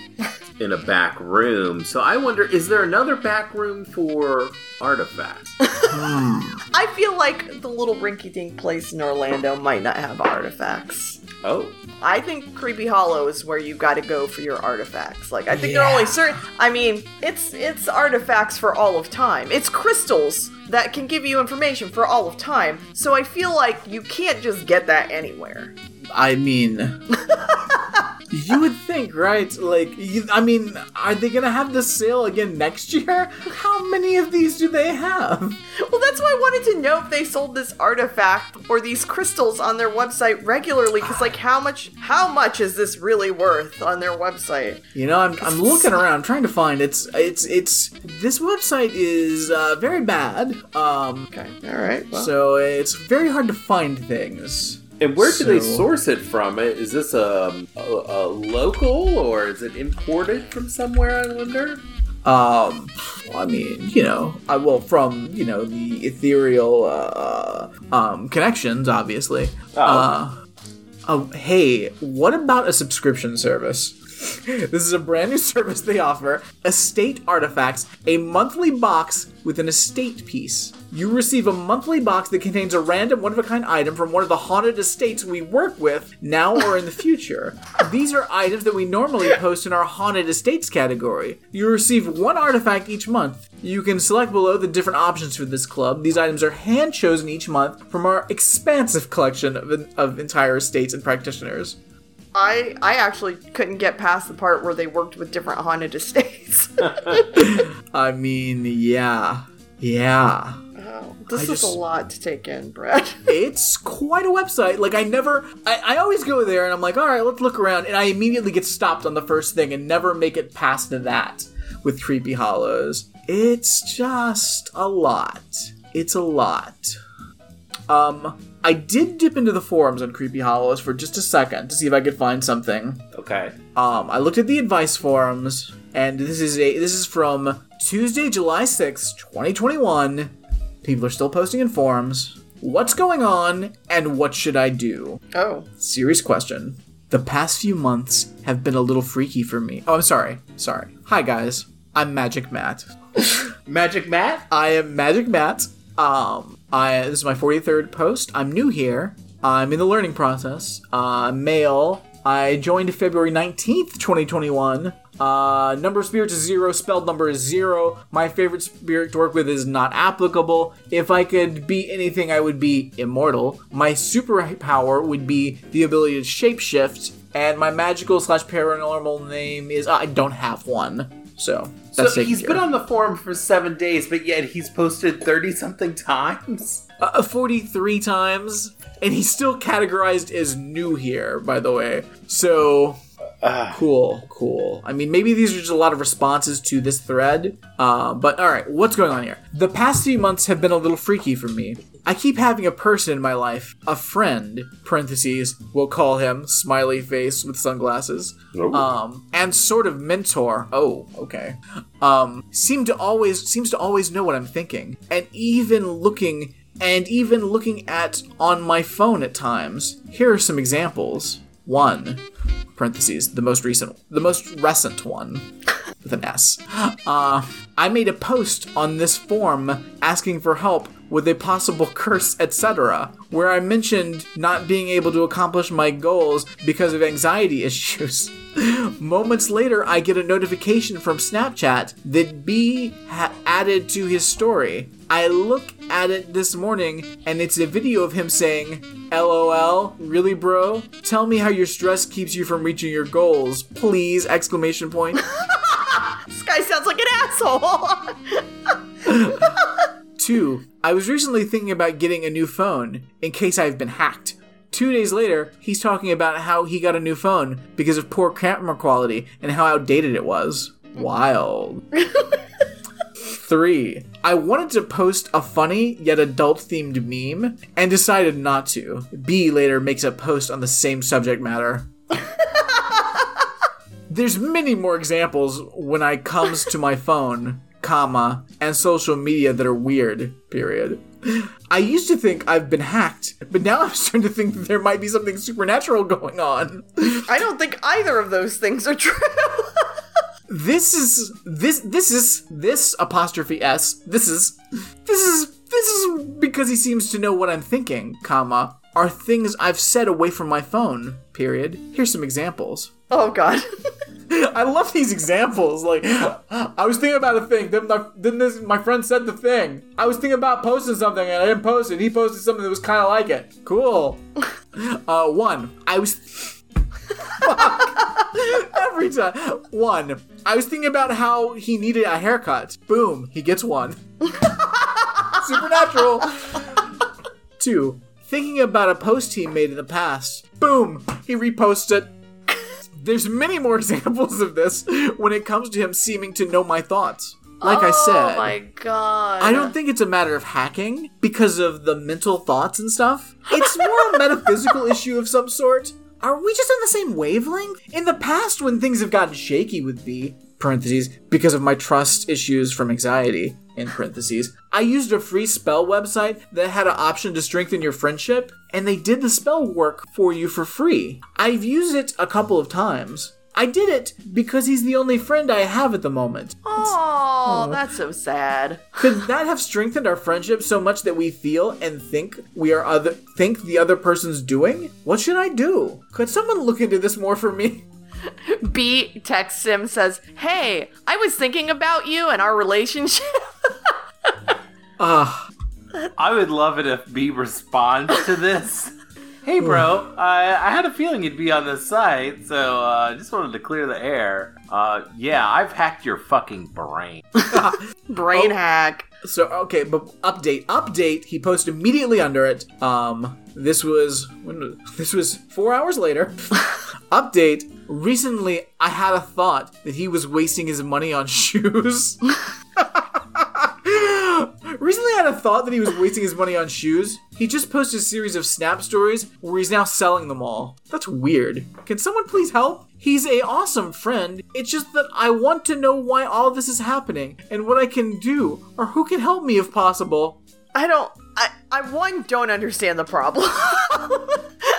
in a back room. So I wonder, is there another back room for artifacts? I feel like the little rinky-dink place in Orlando might not have artifacts. Oh, I think Creepy Hollow is where you got to go for your artifacts. Like I think there are only certain. I mean, it's it's artifacts for all of time. It's crystals that can give you information for all of time. So I feel like you can't just get that anywhere. I mean, you would think, right? Like, you, I mean, are they gonna have this sale again next year? How many of these do they have? Well, that's why I wanted to know if they sold this artifact or these crystals on their website regularly. Because like, how much how much is this really worth on their website? You know, I'm, I'm looking around trying to find it's it's it's this website is uh, very bad. Um, Okay, all right. Well, so it's very hard to find things. And where do they source it from? Is this a, a, a local or is it imported from somewhere? I wonder. Um, I mean, you know, I well from you know the ethereal uh, um connections, obviously. Oh. Uh, oh, hey, what about a subscription service? this is a brand new service they offer: Estate Artifacts, a monthly box with an estate piece. You receive a monthly box that contains a random one of a kind item from one of the haunted estates we work with now or in the future. These are items that we normally post in our haunted estates category. You receive one artifact each month. You can select below the different options for this club. These items are hand chosen each month from our expansive collection of, of entire estates and practitioners. I I actually couldn't get past the part where they worked with different haunted estates. I mean, yeah. Yeah. Oh, this I is just- a lot to take in, Brad. it's quite a website. Like I never, I, I always go there and I'm like, all right, let's look around, and I immediately get stopped on the first thing and never make it past that with Creepy Hollows. It's just a lot. It's a lot. Um, I did dip into the forums on Creepy Hollows for just a second to see if I could find something. Okay. Um, I looked at the advice forums, and this is a this is from Tuesday, July sixth, twenty twenty one. People are still posting in forums. What's going on, and what should I do? Oh, Serious question. The past few months have been a little freaky for me. Oh, I'm sorry. Sorry. Hi guys. I'm Magic Matt. Magic Matt? I am Magic Matt. Um, I this is my 43rd post. I'm new here. I'm in the learning process. Uh, male. I joined February 19th, 2021. Uh, number of spirits is zero. Spelled number is zero. My favorite spirit to work with is not applicable. If I could be anything, I would be immortal. My superpower would be the ability to shapeshift. And my magical slash paranormal name is I don't have one. So that's so he's care been on the forum for seven days, but yet he's posted 30 something times? uh, 43 times, and he's still categorized as new here, by the way. So. Cool, cool. I mean, maybe these are just a lot of responses to this thread. Uh, but all right, what's going on here? The past few months have been a little freaky for me. I keep having a person in my life, a friend, parentheses, we'll call him, smiley face with sunglasses, um, and sort of mentor. Oh, okay. Um, seem to always seems to always know what I'm thinking, and even looking and even looking at on my phone at times. Here are some examples. One, parentheses, the most recent, the most recent one with an S. Uh, I made a post on this forum asking for help with a possible curse, etc., where I mentioned not being able to accomplish my goals because of anxiety issues. Moments later, I get a notification from Snapchat that B ha- added to his story. I look at it this morning and it's a video of him saying, LOL, really bro? Tell me how your stress keeps you from reaching your goals, please! Exclamation point. this guy sounds like an asshole. Two, I was recently thinking about getting a new phone in case I've been hacked. Two days later, he's talking about how he got a new phone because of poor camera quality and how outdated it was. Wild. Three, I wanted to post a funny yet adult themed meme and decided not to. B later makes a post on the same subject matter. There's many more examples when I comes to my phone. comma, and social media that are weird, period. I used to think I've been hacked, but now I'm starting to think that there might be something supernatural going on. I don't think either of those things are true. This is this this is this apostrophe s. This is this is this is because he seems to know what I'm thinking, comma, are things I've said away from my phone. Period. Here's some examples. oh god. I love these examples. Like, I was thinking about a thing. Then my, then this, my friend said the thing. I was thinking about posting something and I didn't post it. He posted something that was kind of like it. Cool. Uh, one. I was. Every time. One. I was thinking about how he needed a haircut. Boom. He gets one. Supernatural. Two. Thinking about a post he made in the past. Boom. He reposts it. There's many more examples of this when it comes to him seeming to know my thoughts. Like I oh said, Oh my god. I don't think it's a matter of hacking because of the mental thoughts and stuff. It's more a metaphysical issue of some sort. Are we just on the same wavelength? In the past, when things have gotten shaky with B, parentheses, because of my trust issues from anxiety, in parentheses, I used a free spell website that had an option to strengthen your friendship, and they did the spell work for you for free. I've used it a couple of times. I did it because he's the only friend I have at the moment. Oh, that's so sad. Could that have strengthened our friendship so much that we feel and think we are other think the other person's doing? What should I do? Could someone look into this more for me? B texts him says, "Hey, I was thinking about you and our relationship." Ah, I would love it if B responds to this. Hey, bro, I, I had a feeling you'd be on this site, so uh, just wanted to clear the air. Uh, yeah, I've hacked your fucking brain. Brain Oh. hack. so okay, but update, update. He posted immediately under it. Um, this was when was, this was four hours later. update. Recently, I had a thought that he was wasting his money on shoes. Recently, I had a thought that he was wasting his money on shoes. He just posted a series of Snap stories where he's now selling them all. That's weird. Can someone please help? He's a awesome friend. It's just that I want to know why all this is happening and what I can do, or who can help me if possible. I don't. I. I one don't understand the problem.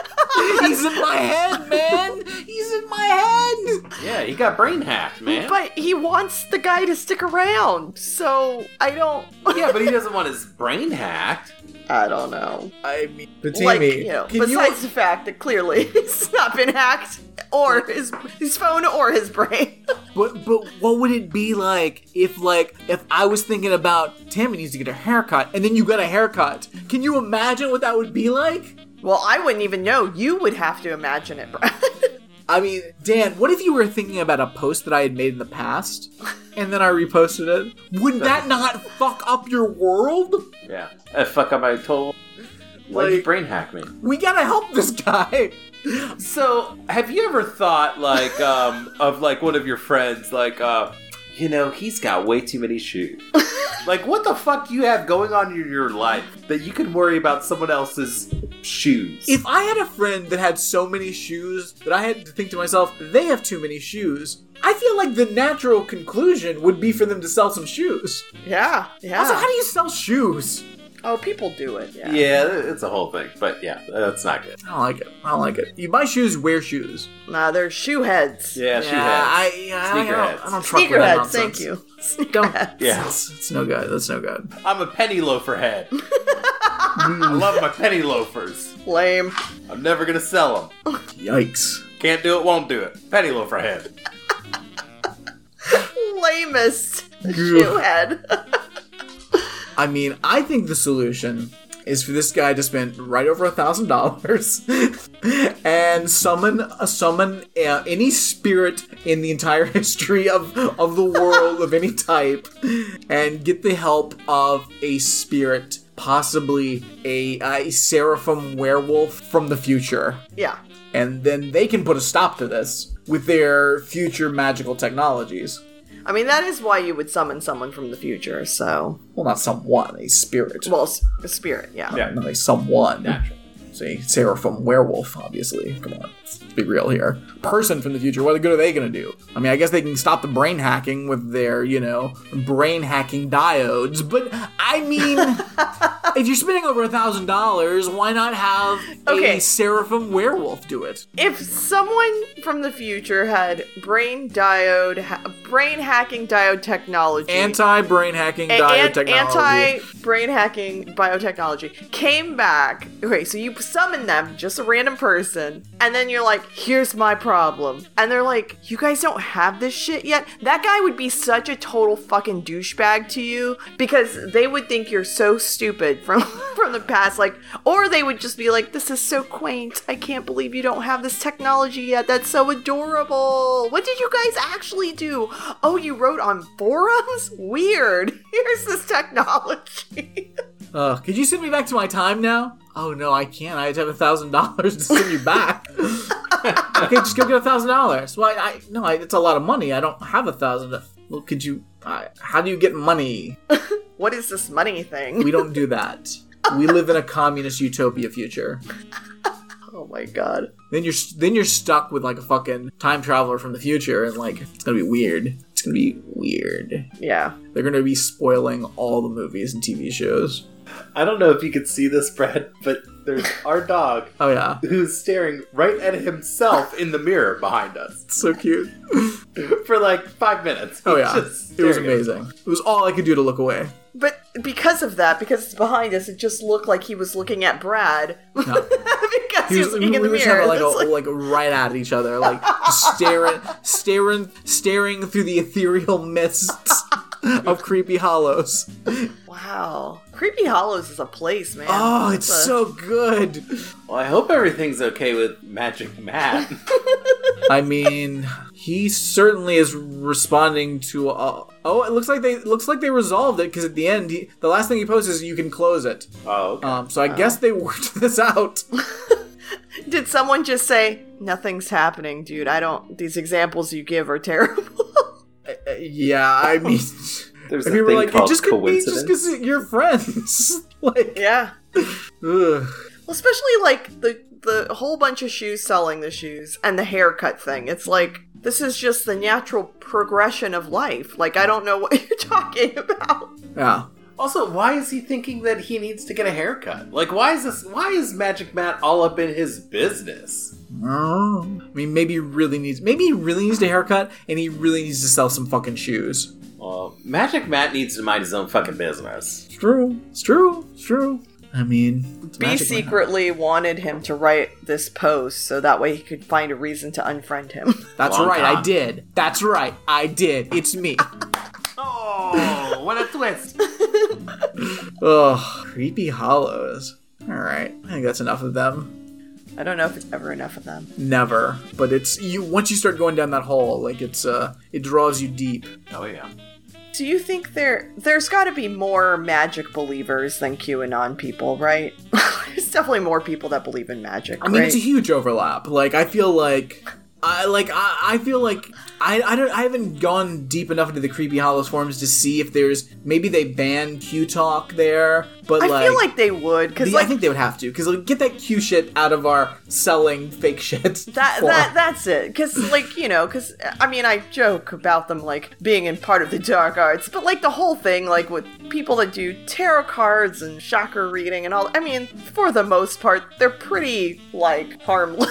He's in my head, man. He's in my head. Yeah, he got brain hacked, man. but he wants the guy to stick around, so I don't. yeah, but he doesn't want his brain hacked. I don't know. I mean, like you know, besides you? the fact that clearly he's not been hacked, or his his phone, or his brain. But but what would it be like if like if I was thinking about Tammy needs to get a haircut and then you got a haircut? Can you imagine what that would be like? Well, I wouldn't even know. You would have to imagine it, Brad. I mean, Dan, what if you were thinking about a post that I had made in the past and then I reposted it? Wouldn't that not fuck up your world? Yeah. Uh, fuck up my total. Why'd you Like- brain hack me? We gotta help this guy. So, have you ever thought like um of like one of your friends like uh you know, he's got way too many shoes. like what the fuck do you have going on in your life that you can worry about someone else's shoes? If I had a friend that had so many shoes that I had to think to myself, they have too many shoes, I feel like the natural conclusion would be for them to sell some shoes. yeah, yeah. Also, how do you sell shoes? Oh, people do it. Yeah. yeah, it's a whole thing. But yeah, that's not good. I don't like it. I don't like it. You buy shoes, wear shoes. Nah, they're shoe heads. Yeah, she I, has. yeah, I, I don't, Sneakerheads. I don't truck with that Sneakerheads. Thank you. Don't. Yeah. It's, it's no good. That's no good. I'm a penny loafer head. I love my penny loafers. Lame. I'm never gonna sell them. Yikes. Can't do it, won't do it. Penny loafer head. Lamest shoe head. I mean, I think the solution is for this guy to spend right over a thousand dollars and summon a summon uh, any spirit in the entire history of of the world of any type and get the help of a spirit possibly a, a seraphim werewolf from the future yeah. and then they can put a stop to this with their future magical technologies I mean, that is why you would summon someone from the future. So, well not someone a spirit well, s- a spirit. Yeah. Yeah. not a someone Natural. See, Seraphim werewolf, obviously. Come on, let's be real here. Person from the future, what good are they gonna do? I mean, I guess they can stop the brain hacking with their, you know, brain hacking diodes, but I mean, if you're spending over a thousand dollars, why not have Okay. a Seraphim werewolf do it? If someone from the future had brain diode, ha- brain hacking diode technology, Anti brain hacking a- diode an- technology. anti-brain hacking biotechnology came back. Okay, so you summon them, just a random person, and then you're like, "Here's my problem," and they're like, "You guys don't have this shit yet." That guy would be such a total fucking douchebag to you because they would think you're so stupid from from the past, like, or they would just be like, "This is so quaint. I can't believe you don't have this technology yet. That's so adorable. What did you guys actually do? Oh, you wrote on forums? Weird. Here's this technology." Uh, could you send me back to my time now? Oh no, I can't. I have a thousand dollars to send you back. okay, just go get a thousand dollars. Well, I, I no, I, it's a lot of money. I don't have a thousand. Well, could you? How do you get money? what is this money thing? We don't do that. We live in a communist utopia future. Oh my god. Then you're then you're stuck with like a fucking time traveler from the future, and like it's gonna be weird. It's gonna be weird. Yeah. They're gonna be spoiling all the movies and TV shows. I don't know if you could see this, Brad, but there's our dog Oh yeah, who's staring right at himself in the mirror behind us it's so cute. for like five minutes. Oh yeah, just it was amazing. It was all I could do to look away. But because of that, because it's behind us, it just looked like he was looking at Brad. No. because he He was was, looking we in the were just mirror. having like, a, like- like right at each other, like staring, staring, staring through the ethereal mists of creepy hollows. wow. Creepy Hollows is a place, man. Oh, it's a- so good. Well, I hope everything's okay with Magic Matt. I mean, he certainly is responding to. Uh, oh, it looks like they looks like they resolved it because at the end, he, the last thing he posts is you can close it. oh, okay. Um, so I guess they worked this out. Did someone just say, nothing's happening, dude? I don't. These examples you give are terrible. Uh, yeah, I mean, There's and a thing were like, it called just could be just because you're friends. like, yeah. ugh. Well, especially like the the whole bunch of shoes selling the shoes and the haircut thing. It's like this is just the natural progression of life. Like I don't know what you're talking about. yeah. Also, why is he thinking that he needs to get a haircut? Like, why is this? Why is Magic Matt all up in his business? I mean, maybe he really needs. Maybe he really needs a haircut, and he really needs to sell some fucking shoes. Well, Magic Matt needs to mind his own fucking business. It's true. It's true. It's true. I mean, it's B Magic Man. secretly wanted him to write this post so that way he could find a reason to unfriend him. That's Long right. I did. That's right. I did. It's me. Oh, what a twist! Ugh. Creepy hollows. All right. I think that's enough of them. I don't know if it's ever enough of them. Never. But it's you. Once you start going down that hole, like it's uh, it draws you deep. Oh yeah. Do you think there there's got to be more magic believers than QAnon people, right? there's definitely more people that believe in magic. I mean, right? it's a huge overlap. Like, I feel like, I like, I, I feel like, I, I don't, I haven't gone deep enough into the creepy hollows forums to see if there's maybe they ban Q talk there, but I like, feel like they would because the- like I think they would have to because like, get that Q shit out of our selling fake shit. that that that's it because like you know because i mean i joke about them like being in part of the dark arts but like the whole thing like with people that do tarot cards and chakra reading and all i mean for the most part they're pretty like harmless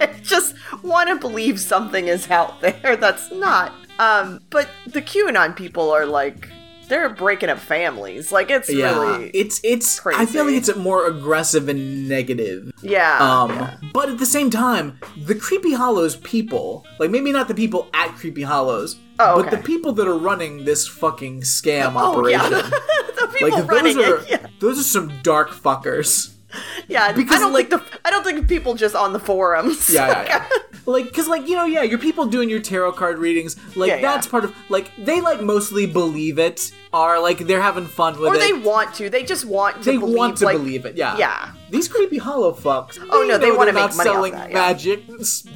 I just want to believe something is out there that's not um but the qanon people are like they're breaking up families like it's yeah, really it's it's. I feel like it's more aggressive and negative. yeah Um, yeah. but at the same time, the Creepy Hollows people, like maybe not the people at Creepy Hollows, Oh, but the people that are running this fucking scam oh yeah operation. the people like running those are it yeah. those are some dark fuckers. Yeah, Because, I don't like- think the I don't think people just on the forums. Yeah, yeah, yeah. like because like you know yeah, your people doing your tarot card readings, like Yeah, that's part of like they like mostly believe it, are like they're having fun with or it. they want to. They just want to They believe. want to like, believe it, yeah. Yeah. These creepy hollow fucks. Oh, no, they wanna they're make not money selling that, magic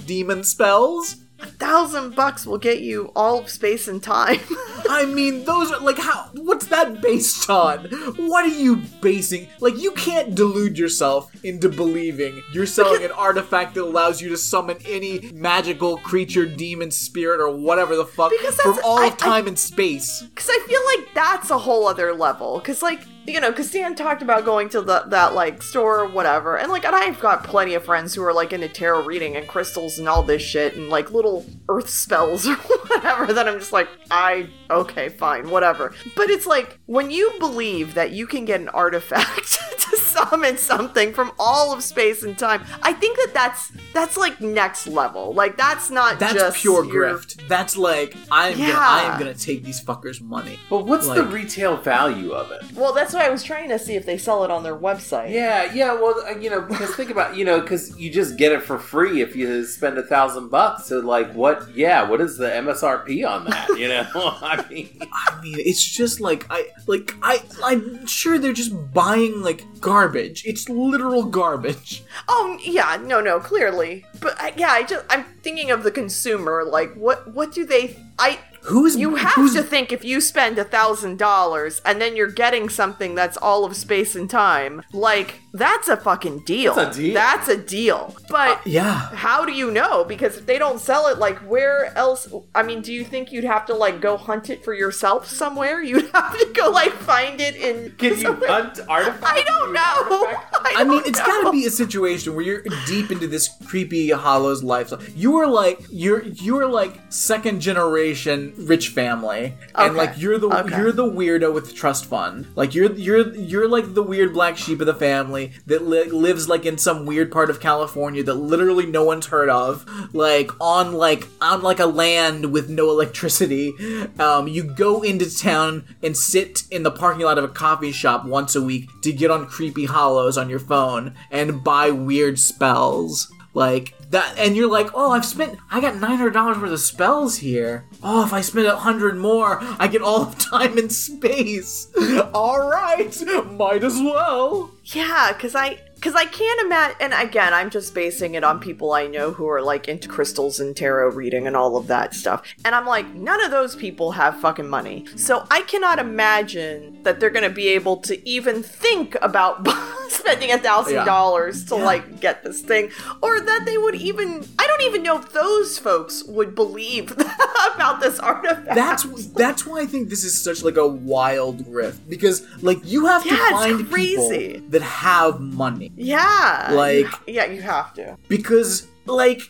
demon spells. Thousand bucks will get you all of space and time. I mean, those are like how. What's that based on? What are you basing? Like, you can't delude yourself into believing you're selling an artifact that allows you to summon any magical creature, demon, spirit, or whatever the fuck from all I- of time and space. Because I feel like that's a whole other level. Because, like, you know, because Dan talked about going to the, that, like, store or whatever. And, like, and I've got plenty of friends who are, like, into tarot reading and crystals and all this shit and, like, little earth spells or whatever that I'm just like, I, okay, fine, whatever. But it's like, when you believe that you can get an artifact to summon something from all of space and time, I think that that's, that's, like, next level. Like, that's not That's just pure your- grift. That's like I'm gonna I am gonna take these fuckers' money. But what's the retail value of it? Well, that's why I was trying to see if they sell it on their website. Yeah, yeah. Well, uh, you know, because think about, you know, because you just get it for free if you spend a thousand bucks. So, like, what? Yeah, what is the MSRP on that? You know, I mean, I mean, it's just like I like I I'm sure they're just buying like garbage. It's literal garbage. Oh yeah, no, no, clearly. But I, yeah, I just I'm thinking of the consumer. Like, what what do they? I Who's you have who's, to think if you spend a thousand dollars and then you're getting something that's all of space and time, like that's a fucking deal. That's a deal. That's a deal. But uh, Yeah. how do you know? Because if they don't sell it, like where else? I mean, do you think you'd have to like go hunt it for yourself somewhere? You'd have to go like find it in. can you somewhere- hunt artifacts? I don't know. I, I mean, it's got to be a situation where you're deep into this creepy Hollows lifestyle. You are like you're you're like second generation rich family, and like you're the Okay. you're the weirdo with the trust fund. Like you're you're you're like the weird black sheep of the family that li- lives like in some weird part of California that literally no one's heard of. Like on like on like a land with no electricity. Um, you go into town and sit in the parking lot of a coffee shop once a week to get on creepy hollows on your phone and buy weird spells. Like that, and you're like, oh, I've spent, I got nine hundred dollars worth of spells here. Oh, if I spend a hundred more, I get all of time and space. All right, might as well. Yeah, because I because I can't imagine. And again, I'm just basing it on people I know who are like into crystals and tarot reading and all of that stuff. And I'm like, none of those people have fucking money, so I cannot imagine that they're gonna be able to even think about spending a thousand dollars to Yeah. like get this thing, or that they would even. I don't even know if those folks would believe about this artifact. That's that's why I think this is such like a wild rift because like you have Yeah, to find crazy. people that have money yeah, Like- yeah, you have to. because like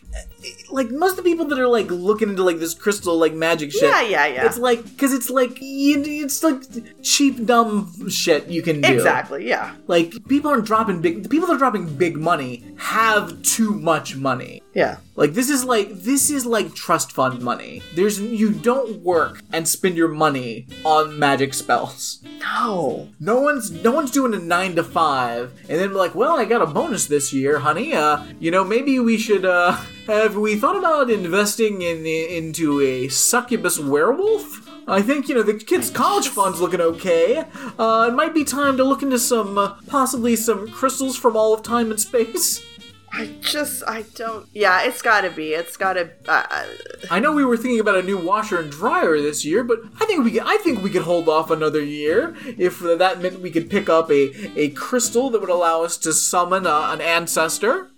like most of the people that are like looking into like this crystal like magic shit Yeah, yeah, yeah. it's like because it's like it's like cheap dumb shit you can do Exactly. Yeah. like people aren't dropping big the people that are dropping big money have too much money Yeah. like this is like this is like trust fund money there's you don't work and spend your money on magic spells No. no one's no one's doing a nine to five and then like well i got a bonus this year honey uh you know maybe we should uh have we thought about investing in into a succubus werewolf I think you know the kids' college fund's looking okay. Uh, it might be time to look into some, uh, possibly some crystals from all of time and space. I just, I don't. Yeah, it's gotta be. It's gotta. Uh, I know we were thinking about a new washer and dryer this year, but I think we could, I think we could hold off another year if that meant we could pick up a a crystal that would allow us to summon uh, an ancestor.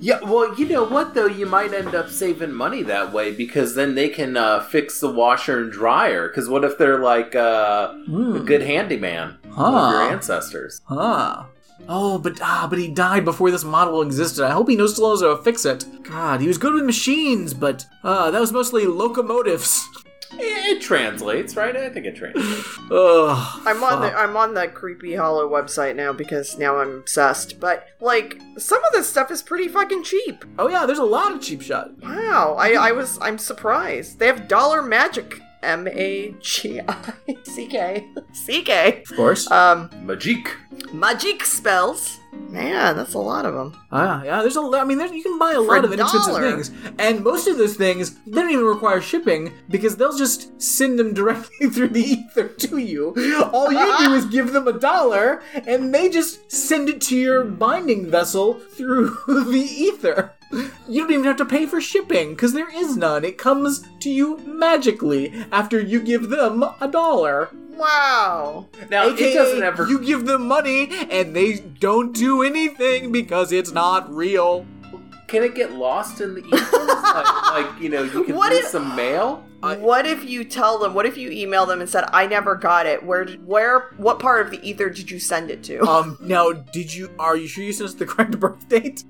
Yeah, well, you know what though, you might end up saving money that way because then they can uh, fix the washer and dryer. Because what if they're like uh, a good handyman one of your ancestors? Huh. Oh, but ah, but he died before this model existed. I hope he knows still knows how to fix it. God, he was good with machines, but uh, that was mostly locomotives. It translates, right? I think it translates. Ugh. I'm on the. I'm on the Creepy Hollow website now because now I'm obsessed. But like, some of this stuff is pretty fucking cheap. Oh yeah, there's a lot of cheap shot. Wow, I I was I'm surprised. They have Dollar Magick. M A G I C K C K. Of course. Um, Magic. magic spells Man, that's a lot of them. Ah, yeah. There's a lot. I mean, there's, you can buy a For lot of inexpensive dollar. things, and most of those things they don't even require shipping because they'll just send them directly through the ether to you. All you do is give them a dollar, and they just send it to your binding vessel through the ether. You don't even have to pay for shipping because there is none. It comes to you magically after you give them a dollar. Wow. Now AKA, it doesn't ever. you give them money and they don't do anything because it's not real. Can it get lost in the ether? like, like, you know, you can What lose if- some mail. what if you tell them? What if you email them and said, "I never got it. Where? Where? What part of the ether did you send it to? Um, now, did you? Are you sure you sent us the correct birth date?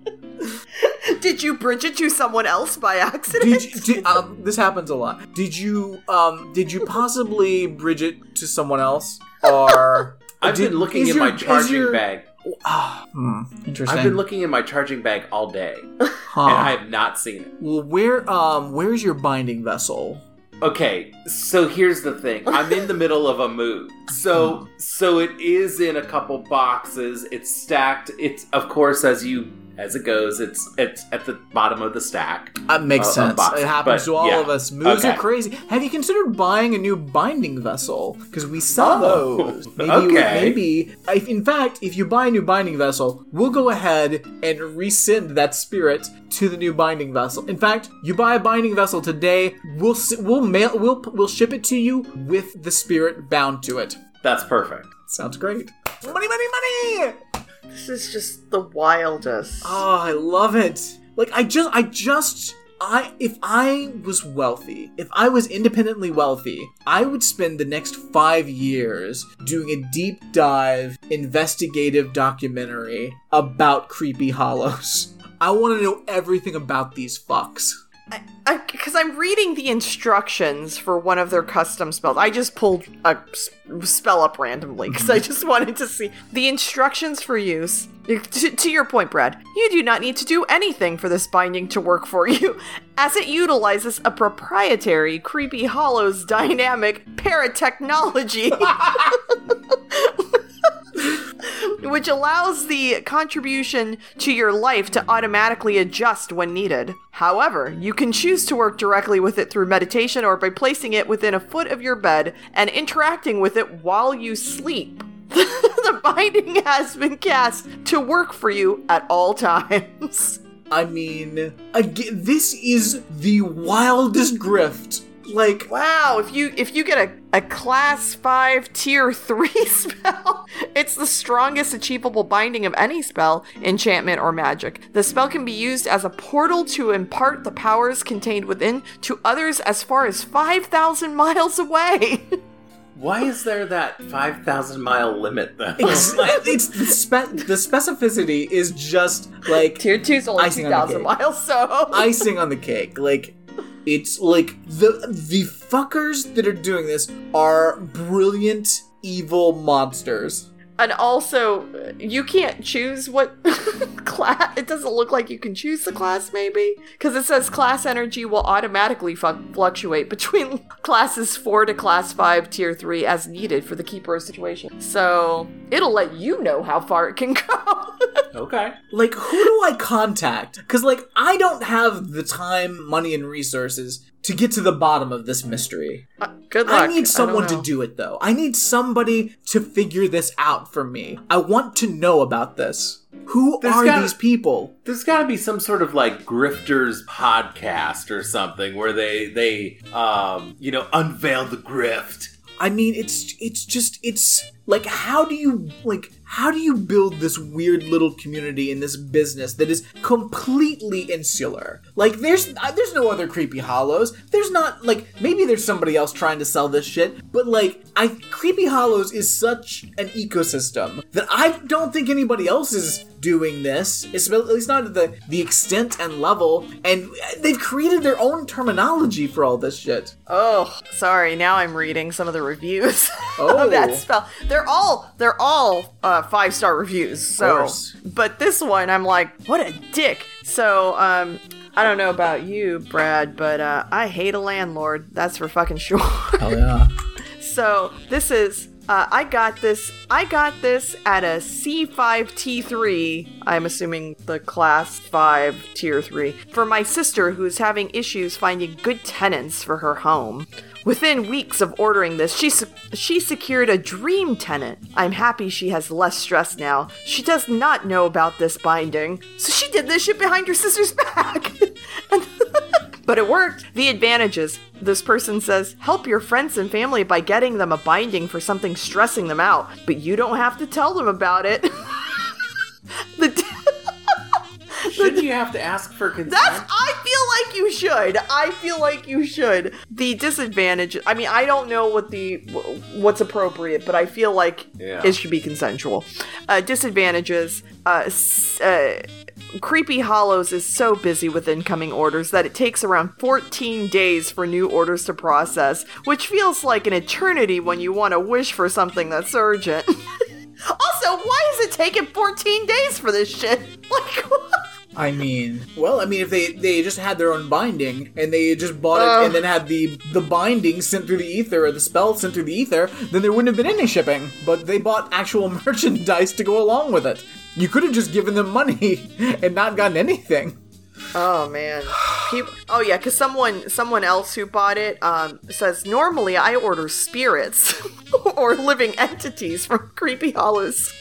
did you bridge it to someone else by accident? Did you? Did, um, this happens a lot. Did you? Um, did you possibly bridge it to someone else, or? I've did- been looking in your- my charging your- bag. Ah, hmm, interesting. I've been looking in my charging bag all day, Huh. and I have not seen it. Well, where? Um, where's your binding vessel? Okay, so here's the thing. I'm in the middle of a move. So so it is in a couple boxes. It's stacked. It's of course as you as it goes, it's it's at the bottom of the stack. That makes Uh, sense. unboxed, it happens but to all yeah. of us. Moves are crazy. Have you considered buying a new binding vessel? Because we sell Oh, those. Maybe, okay. maybe. If, in fact, if you buy a new binding vessel, we'll go ahead and resend that spirit to the new binding vessel. In fact, you buy a binding vessel today, we'll we'll mail we'll we'll ship it to you with the spirit bound to it. That's perfect. Sounds great. Money, money, money! this is just the wildest. Oh, I love it. Like I just I just I if I was wealthy, if I was independently wealthy, I would spend the next 5 years doing a deep dive investigative documentary about creepy hollows. I want to know everything about these fucks. Because I'm reading the instructions for one of their custom spells. I just pulled a spell up randomly because I mm-hmm. just wanted to see the instructions for use. To, to your point, Brad, you do not need to do anything for this binding to work for you, as it utilizes a proprietary Creepy Hollows dynamic paratechnology. which allows the contribution to your life to automatically adjust when needed. However, you can choose to work directly with it through meditation or by placing it within a foot of your bed and interacting with it while you sleep. the binding has been cast to work for you at all times. I mean, again, this is the wildest grift. Like Wow, if you if you get a, a class 5 tier 3 spell, it's the strongest achievable binding of any spell, enchantment, or magic. The spell can be used as a portal to impart the powers contained within to others as far as 5,000 miles away. Why is there that five thousand mile limit though? it's, it's the, spe- the specificity is just like tier 2 is only Icing on the 2,000 miles, so. icing on the cake. Like it's like the the fuckers that are doing this are brilliant evil monsters. And also, you can't choose what class. It doesn't look like you can choose the class, maybe? Because it says class energy will automatically fu- fluctuate between classes 4 to class 5, tier 3 as needed for the keeper situation. So, it'll let you know how far it can go. Okay. Like who do I contact? Cuz like I don't have the time, money and resources to get to the bottom of this mystery. Uh, Good luck. I need someone don't to do it though. I need somebody to figure this out for me. I want to know about this. Who There's are gotta- these people? There's got to be some sort of like grifters podcast or something where they they um you know unveil the grift. I mean, it's it's just it's like how do you like how do you build this weird little community in this business that is completely insular? Like there's uh, there's no other creepy hollows. There's not like maybe there's somebody else trying to sell this shit, but like I creepy hollows is such an ecosystem that I don't think anybody else is doing this. It's at least not at the the extent and level and they've created their own terminology for all this shit. Oh, sorry. Now I'm reading some of the reviews Oh. of that spell. They're all they're all uh, five star reviews. So, but this one, I'm like, what a dick. So, um, I don't know about you, Brad, but uh, I hate a landlord. That's for fucking sure. Oh yeah. So this is Uh, I got this. I got this at a C5T3. I'm assuming the class 5 tier 3 for my sister who's having issues finding good tenants for her home. Within weeks of ordering this, she se- she secured a dream tenant. I'm happy she has less stress now. She does not know about this binding, so she did this shit behind her sister's back. But it worked. The advantages. This person says, help your friends and family by getting them a binding for something stressing them out, but you don't have to tell them about it. the Shouldn't you have to ask for consent? That's I feel like you should. I feel like you should. The disadvantage I mean, I don't know what the what's appropriate, but I feel like Yeah. it should be consensual. Uh disadvantages uh, uh Creepy Hollows is so busy with incoming orders that it takes around 14 days for new orders to process, which feels like an eternity when you want to wish for something that's urgent. also, why is it taking 14 days for this shit? Like, I mean, well, I mean, if they they just had their own binding and they just bought it Ugh. and then had the the binding sent through the ether or the spell sent through the ether, then there wouldn't have been any shipping. But they bought actual merchandise to go along with it. You could have just given them money and not gotten anything. Oh man. People, oh yeah, because someone someone else who bought it um, says normally I order spirits or living entities from Creepy Hollows.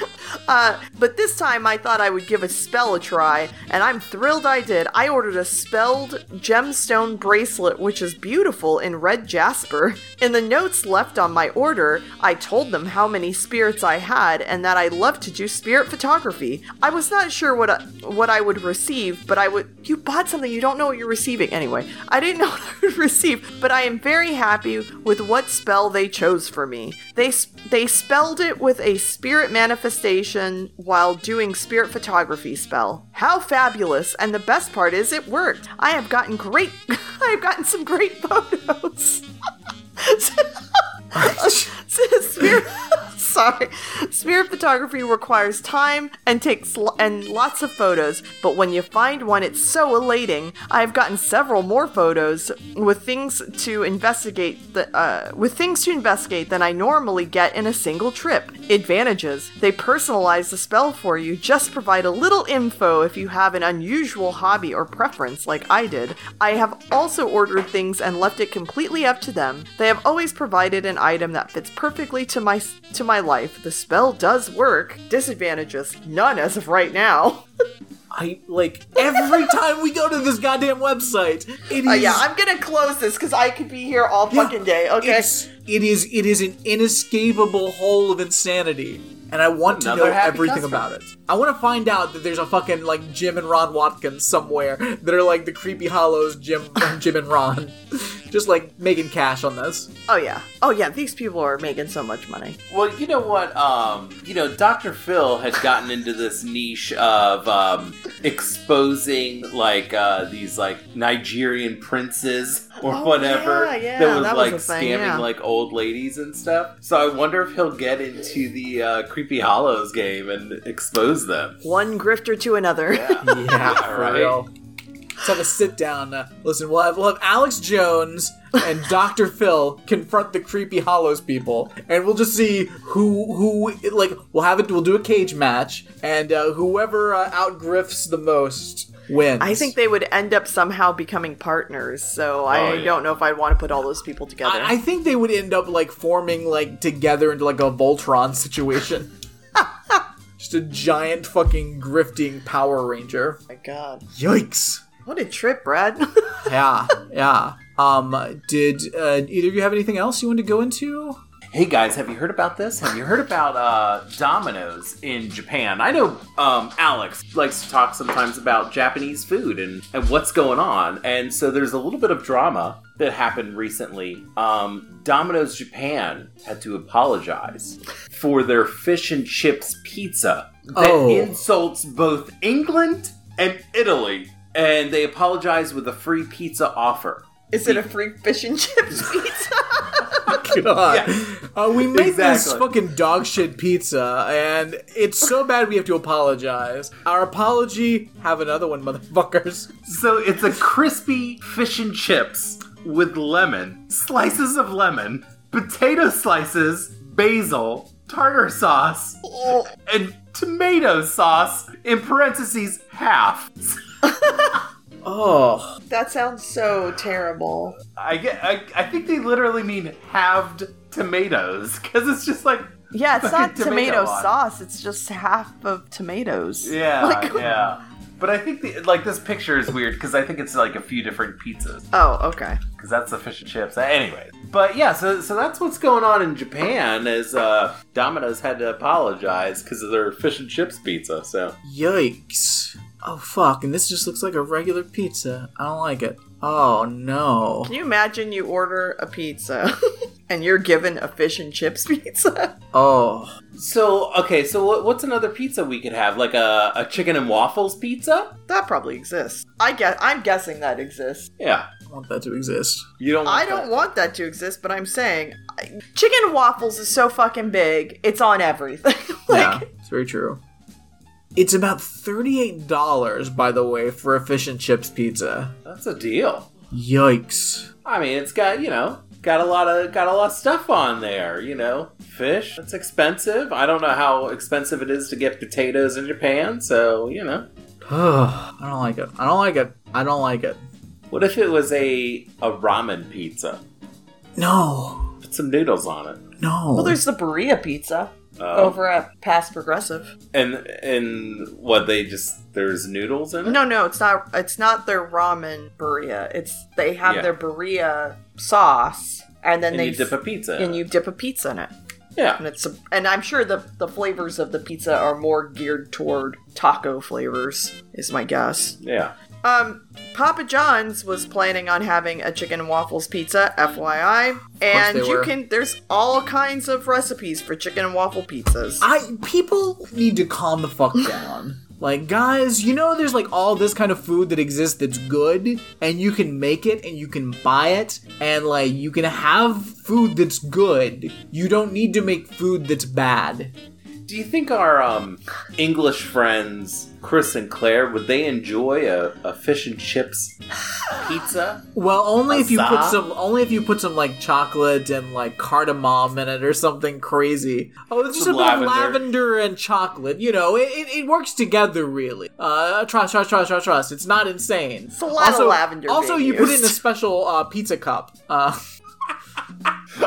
Uh, but this time I thought I would give a spell a try, and I'm thrilled I did. I ordered a spelled gemstone bracelet, which is beautiful in red jasper. In the notes left on my order, I told them how many spirits I had and that I love to do spirit photography. I was not sure what I, what I would receive, but I would. You bought something you don't know what you're receiving. Anyway, I didn't know what I would receive, but I am very happy with what spell they chose for me. They they spelled it with a spirit manifestation while doing spirit photography spell. How fabulous! And the best part is it worked. I have gotten great. I have gotten some great photos. Spirit, sorry. Spirit photography requires time and takes l- and lots of photos, but when you find one, it's so elating. I've gotten several more photos with things to investigate. The, uh, with things to investigate than I normally get in a single trip. Advantages: they personalize the spell for you. Just provide a little info if you have an unusual hobby or preference, like I did. I have also ordered things and left it completely up to them. They have always provided an item that fits perfectly to my to my life. The spell does work. Disadvantages: none as of right now. I like every time we go to this goddamn website, it is Uh, yeah, I'm gonna close this because I could be here all Yeah, fucking day. Okay. It's, it is it is an inescapable hole of insanity. And I want to know everything customer. about it. I want to find out that there's a fucking like Jim and Ron Watkins somewhere that are like the creepy hollows Jim Jim and Ron. Just like making cash on this. Oh yeah. Oh yeah. These people are making so much money. Well, you know what? Um, you know, Dr. Phil had gotten into this niche of um, exposing like uh, these like Nigerian princes or Oh, whatever yeah, yeah, that was that was like a thing, scamming yeah. like old ladies and stuff. So I wonder if he'll get into the uh, Creepy Hollows game and expose them. One grifter to another. Yeah, for right. Real. Let's have a sit down. Uh, listen, we'll have we'll have Alex Jones and Dr. Phil confront the creepy Hollows people, and we'll just see who who like we'll have it. We'll do a cage match, and uh, whoever uh, outgrifts the most wins. I think they would end up somehow becoming partners. So I Oh, yeah. don't know if I'd want to put all those people together. I, I think they would end up like forming like together into like a Voltron situation. Just a giant fucking grifting Power Ranger. my God. Yikes. What a trip, Brad. Yeah, yeah. Um, did uh, either of you have anything else you wanted to go into? Hey guys, have you heard about this? Have you heard about uh, Domino's in Japan? I know um, Alex likes to talk sometimes about Japanese food and, and what's going on. And so there's a little bit of drama that happened recently. Um, Domino's Japan had to apologize for their fish and chips pizza that Oh. insults both England and Italy. And they apologized with a free pizza offer. Is it a free fish and chips pizza? God. Uh, we make this fucking dog shit pizza, and it's so bad we have to apologize. Our apology, have another one, motherfuckers. So it's a crispy fish and chips with lemon, slices of lemon, potato slices, basil, tartar sauce, Oh, and tomato sauce in parentheses half. Oh, that sounds so terrible. I get. I, I think they literally mean halved tomatoes because it's just like Yeah, it's not Fucking tomato tomato on it. sauce. It's just half of tomatoes. yeah, Like- yeah. But I think the, like this picture is weird because I think it's like a few different pizzas Oh, okay. because that's the fish and chips. Anyway, but yeah, so So that's what's going on in Japan. Is uh, Domino's had to apologize because of their fish and chips pizza. So yikes. Oh, fuck. And this just looks like a regular pizza. I don't like it. Oh, no. Can you imagine you order a pizza and you're given a fish and chips pizza? Oh. so okay. So what, what's another pizza we could have? Like a, a chicken and waffles pizza? That probably exists. I guess I'm guessing that exists. Yeah. I want that to exist. You don't. Want I don't that. want that to exist, but I'm saying I- chicken and waffles is so fucking big. It's on everything. yeah, it's very true. It's about $38, by the way, for a fish and chips pizza. That's a deal. Yikes. I mean, it's got you know got a lot of got a lot of stuff on there. You know, fish. it's expensive. I don't know how expensive it is to get potatoes in Japan. So you know, I don't like it. I don't like it. I don't like it. what if it was a a ramen pizza? No. Put some noodles on it. No. well, there's the burrito pizza Oh. over at Past Progressive. and and what they just there's noodles in it. No, no, it's not. It's not their ramen burrito. It's they have Yeah. their burrito sauce, and then and they you dip a pizza. and you dip a pizza in it. yeah. And it's and I'm sure the the flavors of the pizza are more geared toward taco flavors. Is my guess. Yeah. Um, Papa John's was planning on having a chicken and waffles pizza, FYI, and you were. can. There's all kinds of recipes for chicken and waffle pizzas. I people need to calm the fuck down. Like guys, you know there's like all this kind of food that exists that's good and you can make it and you can buy it and like you can have food that's good. You don't need to make food that's bad. Do you think our um, English friends, Chris and Claire, would they enjoy a, a fish and chips pizza? Well, only if you put some only if you put some like chocolate and like cardamom in it or something crazy. Oh, it's just Some a bit of lavender. lavender and chocolate. You know, it, it, it works together really. Uh, trust, trust, trust, trust, trust. It's not insane. It's a lot of lavender Also, being you put it in a special uh, pizza cup. Uh,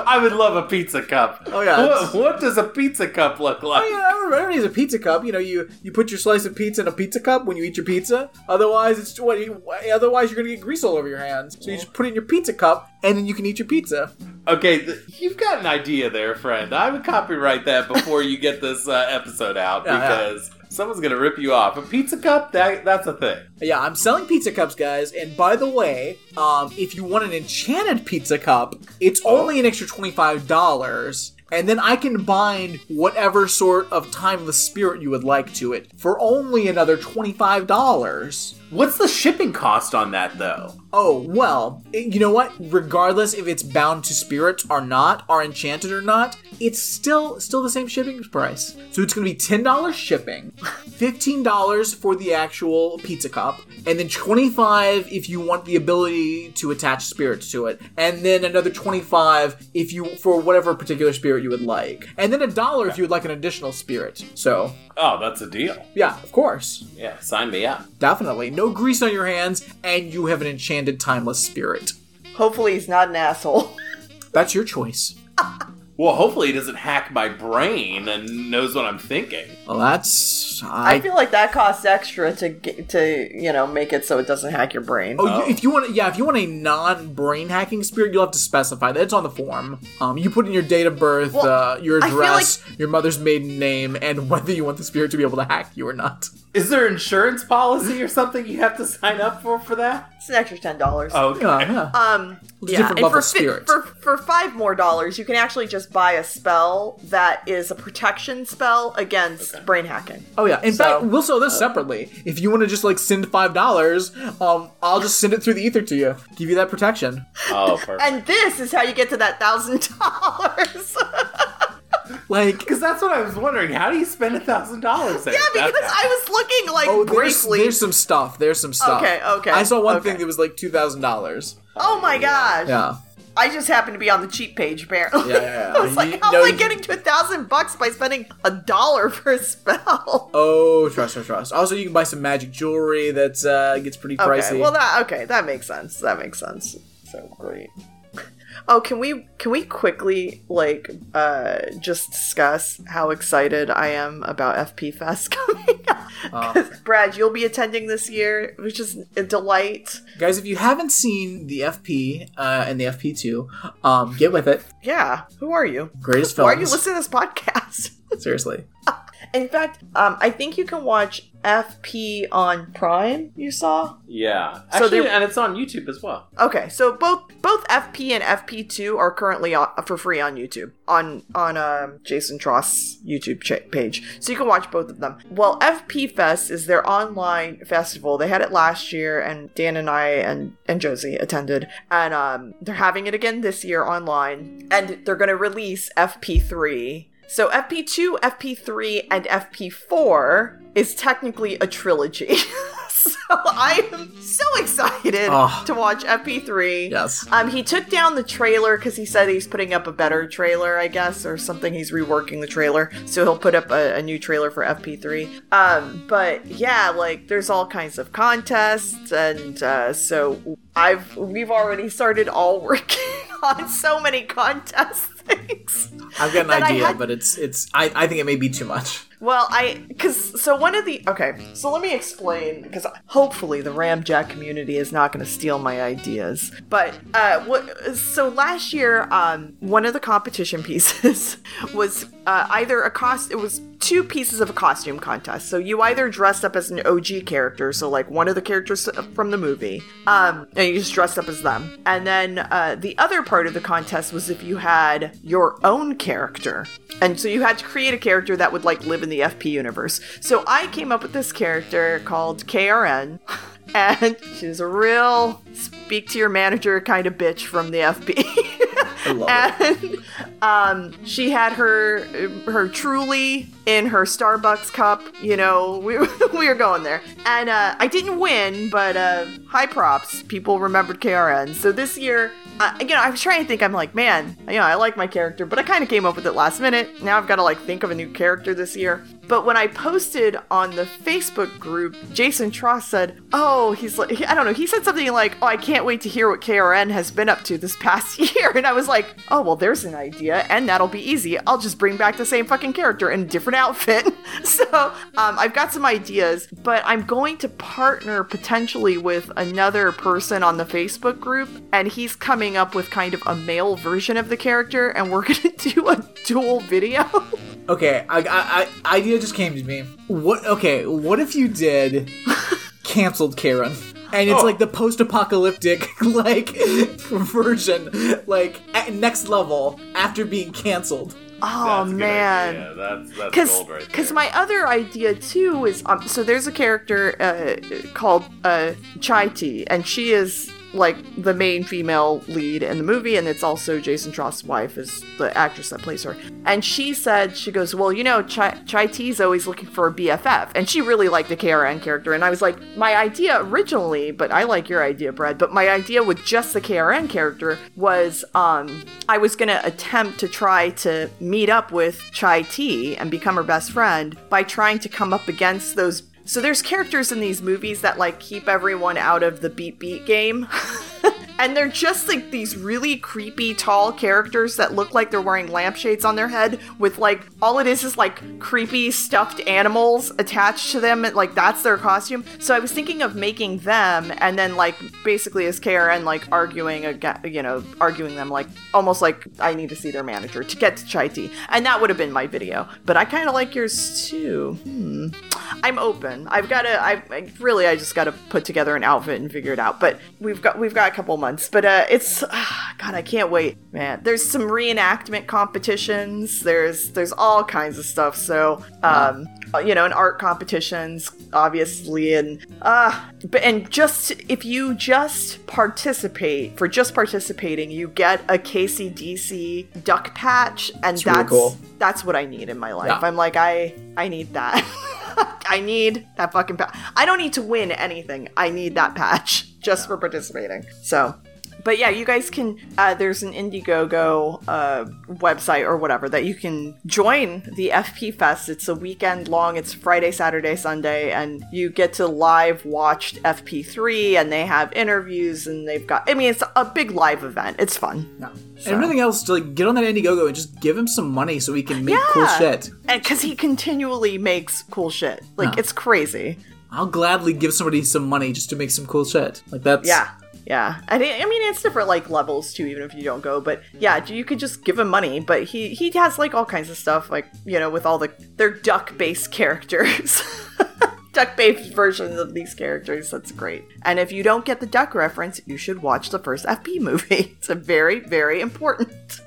I would love a pizza cup. Oh, yeah, What, what does a pizza cup look like? Oh yeah, everybody needs a pizza cup. You know, you you put your slice of pizza in a pizza cup when you eat your pizza. Otherwise, it's what. You, otherwise, you're gonna get grease all over your hands. So you just put it in your pizza cup, and then you can eat your pizza. Okay, th- you've got an idea there, friend. I would copyright that before you get this uh, episode out Yeah, yeah. Someone's gonna rip you off. A pizza cup, that that's a thing. Yeah, I'm selling pizza cups, guys. And by the way, um, if you want an enchanted pizza cup, it's only an extra twenty five dollars. And then I can bind whatever sort of timeless spirit you would like to it for only another $25. What's the shipping cost on that, though? Oh, well, you know what? Regardless if it's bound to spirits or not, or enchanted or not, it's still still the same shipping price. So it's going to be $10 shipping, $15 for the actual pizza cup, and then 25 if you want the ability to attach spirits to it, and then another 25 if you for whatever particular spirit you would like. And then a dollar if you would like an additional spirit. So, Oh, that's a deal. yeah, of course. Yeah, sign me up. Definitely. No grease on your hands and you have an enchanted timeless spirit. Hopefully, he's not an asshole. That's your choice. Well, hopefully he doesn't hack my brain and knows what I'm thinking. Well, that's I I. feel like that costs extra to get, to you know make it so it doesn't hack your brain. Oh, Oh. You, if you want, yeah, if you want a non-brain hacking spirit, you'll have to specify that. It's on the form. Um, you put in your date of birth, Well, uh, your I feel address, your mother's maiden name, and whether you want the spirit to be able to hack you or not. Is there insurance policy or something you have to sign up for for that? It's an extra ten dollars. Okay. Yeah, yeah. Um, It's yeah, different and for, of fi- for for five more dollars, you can actually just buy a spell that is a protection spell against brain hacking. Oh yeah. In So- fact, we'll sell this separately. If you want to just like send five dollars, um, I'll just send it through the ether to you. Give you that protection. Oh, perfect. And this is how you get to that thousand dollars. Like, Because that's what I was wondering. How do you spend a thousand dollars? Yeah, because I was looking like oh, there's, briefly. there's some stuff. There's some stuff. Okay, okay, I saw one okay. thing that was like two thousand dollars. oh my gosh! Yeah. I just happened to be on the cheap page apparently. Yeah, yeah, yeah. I was like, You- how no, am I getting to a thousand bucks by spending a dollar for a spell? Oh, trust, trust, trust. Also, you can buy some magic jewelry that uh, gets pretty pricey. Okay, well that okay, that makes sense. That makes sense. So great. Oh, can we can we quickly like uh just discuss how excited I am about FP Fest coming up? Uh. Brad, you'll be attending this year, which is a delight. Guys, if you haven't seen the FP uh, and the FP2, um, get with it. Yeah, who are you? Greatest Why are you listening to this podcast? Seriously. In fact, um, I think you can watch FP on Prime. You saw? Yeah. So Actually, they- and it's on YouTube as well. Okay, so both both FP and FP2 are currently on, for free on YouTube on on um, Jason Trost YouTube cha- page, so you can watch both of them. Well, FP Fest is their online festival. They had it last year, and Dan and I and and Josie attended, and um, they're having it again this year online, and they're going to release FP3. So FP2, FP3, and FP4 is technically a trilogy. so I am so excited Oh. to watch FP3. Yes. Um, he took down the trailer because he said he's putting up a better trailer, I guess, or something. He's reworking the trailer, so he'll put up a, a new trailer for FP3. Um, but yeah, like there's all kinds of contests, and uh, so I've we've already started all working on so many contest things. I've got an idea, had- but it's it's. I, I think it may be too much. Well, I because so one of the okay, so let me explain because hopefully the Ramjack community is not going to steal my ideas. But uh, what? So last year, um, one of the competition pieces was uh, either a cost. It was two pieces of a costume contest. So you either dressed up as an OG character, so like one of the characters from the movie, um, and you just dressed up as them. And then uh, the other part of the contest was if you had your own character. And so you had to create a character that would like live in the FP universe. So I came up with this character called KRN. And she's a real speak to your manager kind of bitch from the FP. And um, she had her her truly in her Starbucks cup. You know, we, we were going there, and uh, I didn't win, but uh, high props. People remembered KRN. So this year, uh, you know, I was trying to think. I'm like, man, you know, I like my character, but I kind of came up with it last minute. Now I've got to like think of a new character this year. But when I posted on the Facebook group, Jason Trost said, "Oh, he's like, I don't know." He said something like, "Oh, I can't wait to hear what KRN has been up to this past year." And I was like, "Oh, well, there's an idea, and that'll be easy. I'll just bring back the same fucking character in a different outfit." so um, I've got some ideas, but I'm going to partner potentially with another person on the Facebook group, and he's coming up with kind of a male version of the character, and we're gonna do a dual video. Okay, I, I, I idea just came to me. What? Okay, what if you did canceled Karen? And it's Oh. like the post-apocalyptic like version, like at next level after being canceled. Oh That's a good man. idea. That's that's because gold right because my other idea too is um so there's a character uh called uh Chai Tea and she is like the main female lead in the movie and it's also Jason Trost's wife is the actress that plays her. And she said she goes well you know Chai, Chai Tea's always looking for a BFF and she really liked the KRN character and I was like my idea originally but I like your idea Brad but my idea with just the KRN character was um I was gonna attempt to try to meet up with Chai Tea and become her best friend by trying to come up against those so there's characters in these movies that like keep everyone out of the beat beat game. and they're just like these really creepy tall characters that look like they're wearing lampshades on their head with like all it is is like creepy stuffed animals attached to them and like that's their costume. So I was thinking of making them and then like basically as KRN like arguing again you know, arguing them like almost like I need to see their manager to get to Chai Tea. And that would have been my video. But I kinda like yours too. Hmm. I'm open. I've got to. I, I really. I just got to put together an outfit and figure it out. But we've got we've got a couple months. But uh, it's ah, God. I can't wait, man. There's some reenactment competitions. There's there's all kinds of stuff. So um, you know, and art competitions, obviously, and uh, but and just if you just participate for just participating, you get a KCDC duck patch, and It's really that's cool. that's what I need in my life. Yeah. I'm like, I I need that. I need that fucking patch. I don't need to win anything. I need that patch just for participating. So, but yeah, you guys can. Uh, there's an Indiegogo uh, website or whatever that you can join the FP Fest. It's a weekend long. It's Friday, Saturday, Sunday, and you get to live watch FP3, and they have interviews, and they've got. I mean, it's a big live event. It's fun. Yeah. And everything else, to like get on that Indiegogo and just give him some money so he can make cool shit. Because he continually makes cool shit, like Yeah. it's crazy. I'll gladly give somebody some money just to make some cool shit. Like that's Yeah. Yeah, it, I mean it's different like levels too, even if you don't go. But yeah, you could just give him money. But he he has like all kinds of stuff, like you know, with all the they're duck based characters, duck based versions of these characters. That's great. And if you don't get the duck reference, you should watch the first FP movie. It's a very very important.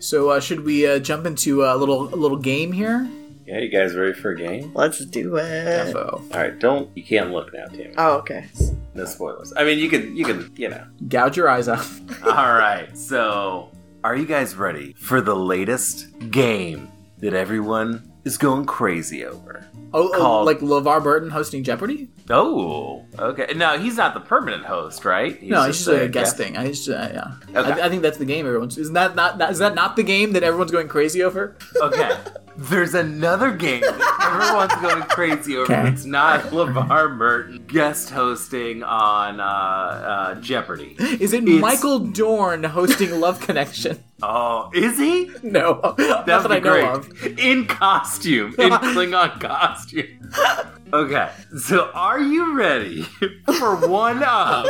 So uh, should we uh, jump into a little a little game here? Yeah, you guys ready for a game? Let's do it. So All right, don't you can't look now, Tammy. Oh, okay. No spoilers. I mean, you can you can you know. gouge your eyes out. All right, so are you guys ready for the latest game that everyone is going crazy over? Oh, oh Called- like LeVar Burton hosting Jeopardy? Oh, okay. No, he's not the permanent host, right? no, it's just like a guest guest. thing. I just uh, yeah. Okay. I, I think that's the game. Everyone's isn't that not that, is that not the game that everyone's going crazy over? Okay. There's another game that everyone's going crazy over. Okay. It's not LeVar Burton guest hosting on uh, uh, Jeopardy. Is it It's- Michael Dorn hosting Love Connection? Oh, is he? No, not That'd that be I know great. of. In costume, in Klingon costume. Okay, so are you ready for one of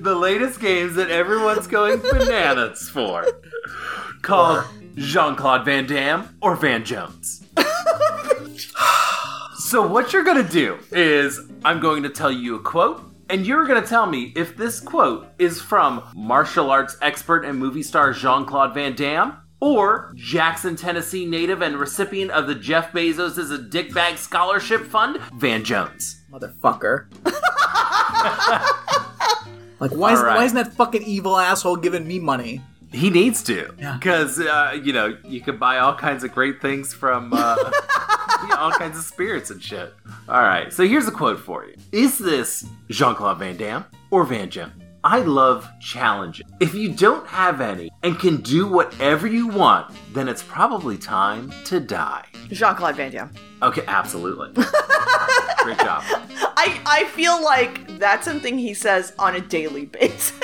the latest games that everyone's going bananas for? Called Jean Claude Van Damme or Van Jones. so, what you're gonna do is I'm going to tell you a quote. And you're to tell me if this quote is from martial arts expert and movie star Jean Claude Van Damme or Jackson, Tennessee native and recipient of the Jeff Bezos is a Dickbag Scholarship Fund, Van Jones. Motherfucker. like why is right. why isn't that fucking evil asshole giving me money? He needs to. Yeah. Because, uh, you know, you can buy all kinds of great things from uh, you know, all kinds of spirits and shit. All right, so here's a quote for you Is this Jean Claude Van Damme or Van Jones? I love challenges. If you don't have any and can do whatever you want, then it's probably time to die. Jean Claude Van Damme. Okay, absolutely. Great job. I I feel like that's something he says on a daily basis.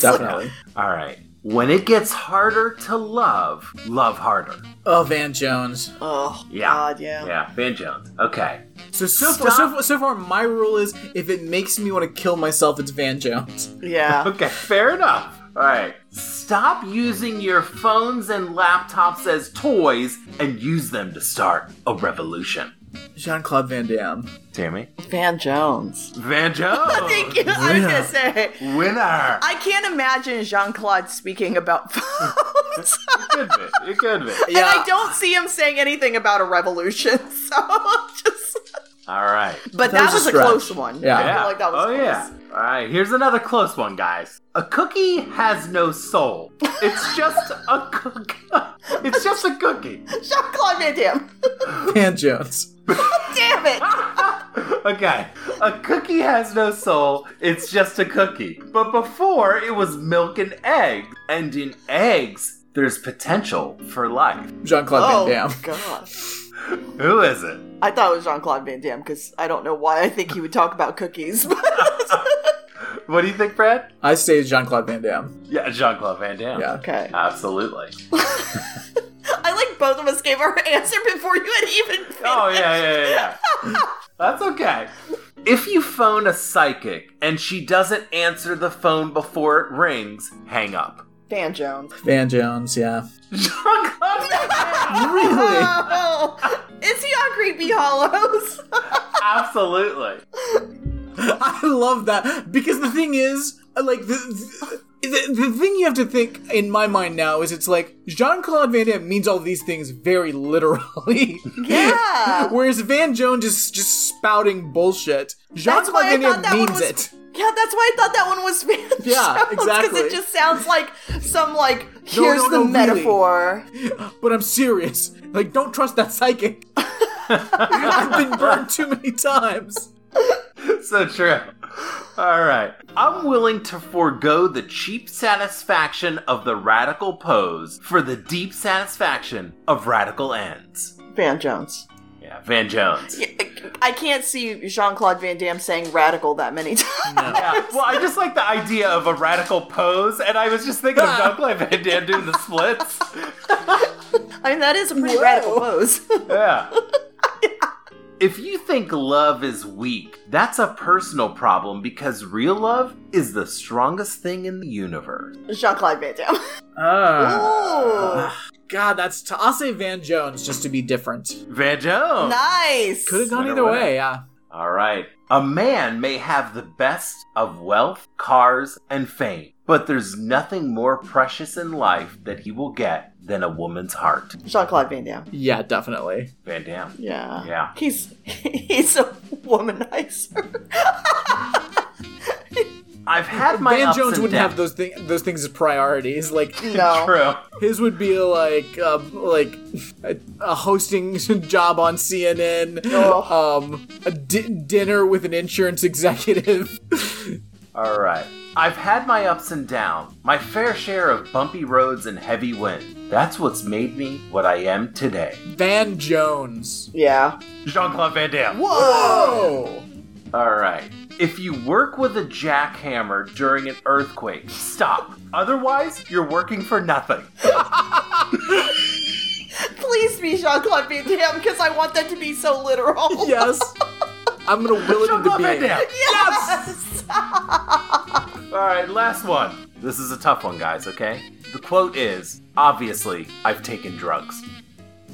Definitely. All right. When it gets harder to love, love harder. Oh, Van Jones. oh Yeah. God, yeah. Yeah, Van Jones. Okay. So so far, so, far- so far, my rule is if it makes me want to kill myself, it's Van Jones. Yeah. Okay, fair enough. All right. Stop using your phones and laptops as toys and use them to start a revolution. Jean Claude Van Damme. Tammy? Van Jones. Van Jones! Thank you. I was gonna say. Winner! I can't imagine Jean Claude speaking about phones. Could be. It could be. Yeah. And I don't see him saying anything about a revolution, so just. All right. But That that, was a was, a, stretch. close one. Yeah. I Yeah. feel like that was oh, close. yeah. All right. Here's another close one, guys. A cookie has no soul. It's just a cookie. It's just a cookie. Jean Claude Van Damme. Van Jones. Damn it. okay. A cookie has no soul. It's just a cookie. But before, it was milk and eggs. And in eggs, there's potential for life. Jean Claude Oh, Van Damme. God. Who is it? I thought it was Jean Claude Van Damme because I don't know why I think he would talk about cookies. What do you think, Brad? I say Jean Claude Van Damme. Yeah, Jean Claude Van Damme. Yeah. okay. Absolutely. I like both of us gave our answer before you had even oh, finished. Oh, yeah, yeah, yeah, yeah. That's okay. If you phone a psychic and she doesn't answer the phone before it rings, hang up. Van Jones. Van Jones, yeah. Jean-Claude Van Damme. Really? Oh, is he on Creepy Hollows? Absolutely. I love that because the thing is, like the, the the thing you have to think in my mind now is it's like Jean Claude Van Damme means all these things very literally. Yeah. Whereas Van Jones is just spouting bullshit. Jean That's Claude why I Van thought Damme that one means was- it. Yeah, that's why I thought that one was Van Yeah, Because exactly. it just sounds like some like No, here's no, the no, really. metaphor. But I'm serious. Like, don't trust that psychic. I've been burned too many times. So true. All right. I'm willing to forego the cheap satisfaction of the radical pose for the deep satisfaction of radical ends. Van Jones. Yeah, Van Jones. Yeah, I can't see Jean Claude Van Damme saying radical that many times. Yeah, well, I just like the idea of a radical pose, and I was just thinking of ah. Jean Claude Van Damme doing the splits. I mean, that is a pretty Whoa. radical pose. Yeah. If you think love is weak, that's a personal problem because real love is the strongest thing in the universe. Jean Claude Van Damme. Uh, God, that's. T- I'll say Van Jones just to be different. Van Jones. nice. Could have gone Winner, either winner. way, yeah. All right. A man may have the best of wealth, cars, and fame, but there's nothing more precious in life that he will get than a woman's heart. Jean Claude Van Damme. Yeah, definitely. Van Damme. Yeah. Yeah. He's he's a womanizer. I've had my Van ups Jones and wouldn't downs. have those thing those things as priorities. Like No. True. his would be like um, like a, a hosting job on CNN, Ugh. um, a di- dinner with an insurance executive. All right. I've had my ups and downs, my fair share of bumpy roads and heavy wind. That's what's made me what I am today. Van Jones. Yeah. Jean Claude Van Damme. Whoa! All right. If you work with a jackhammer during an earthquake, stop. Otherwise, you're working for nothing. Please be Jean Claude Van Damme because I want that to be so literal. Yes. I'm gonna will it into Claude Van being. Damme. Yes. All right, last one. This is a tough one, guys, okay? The quote is Obviously, I've taken drugs.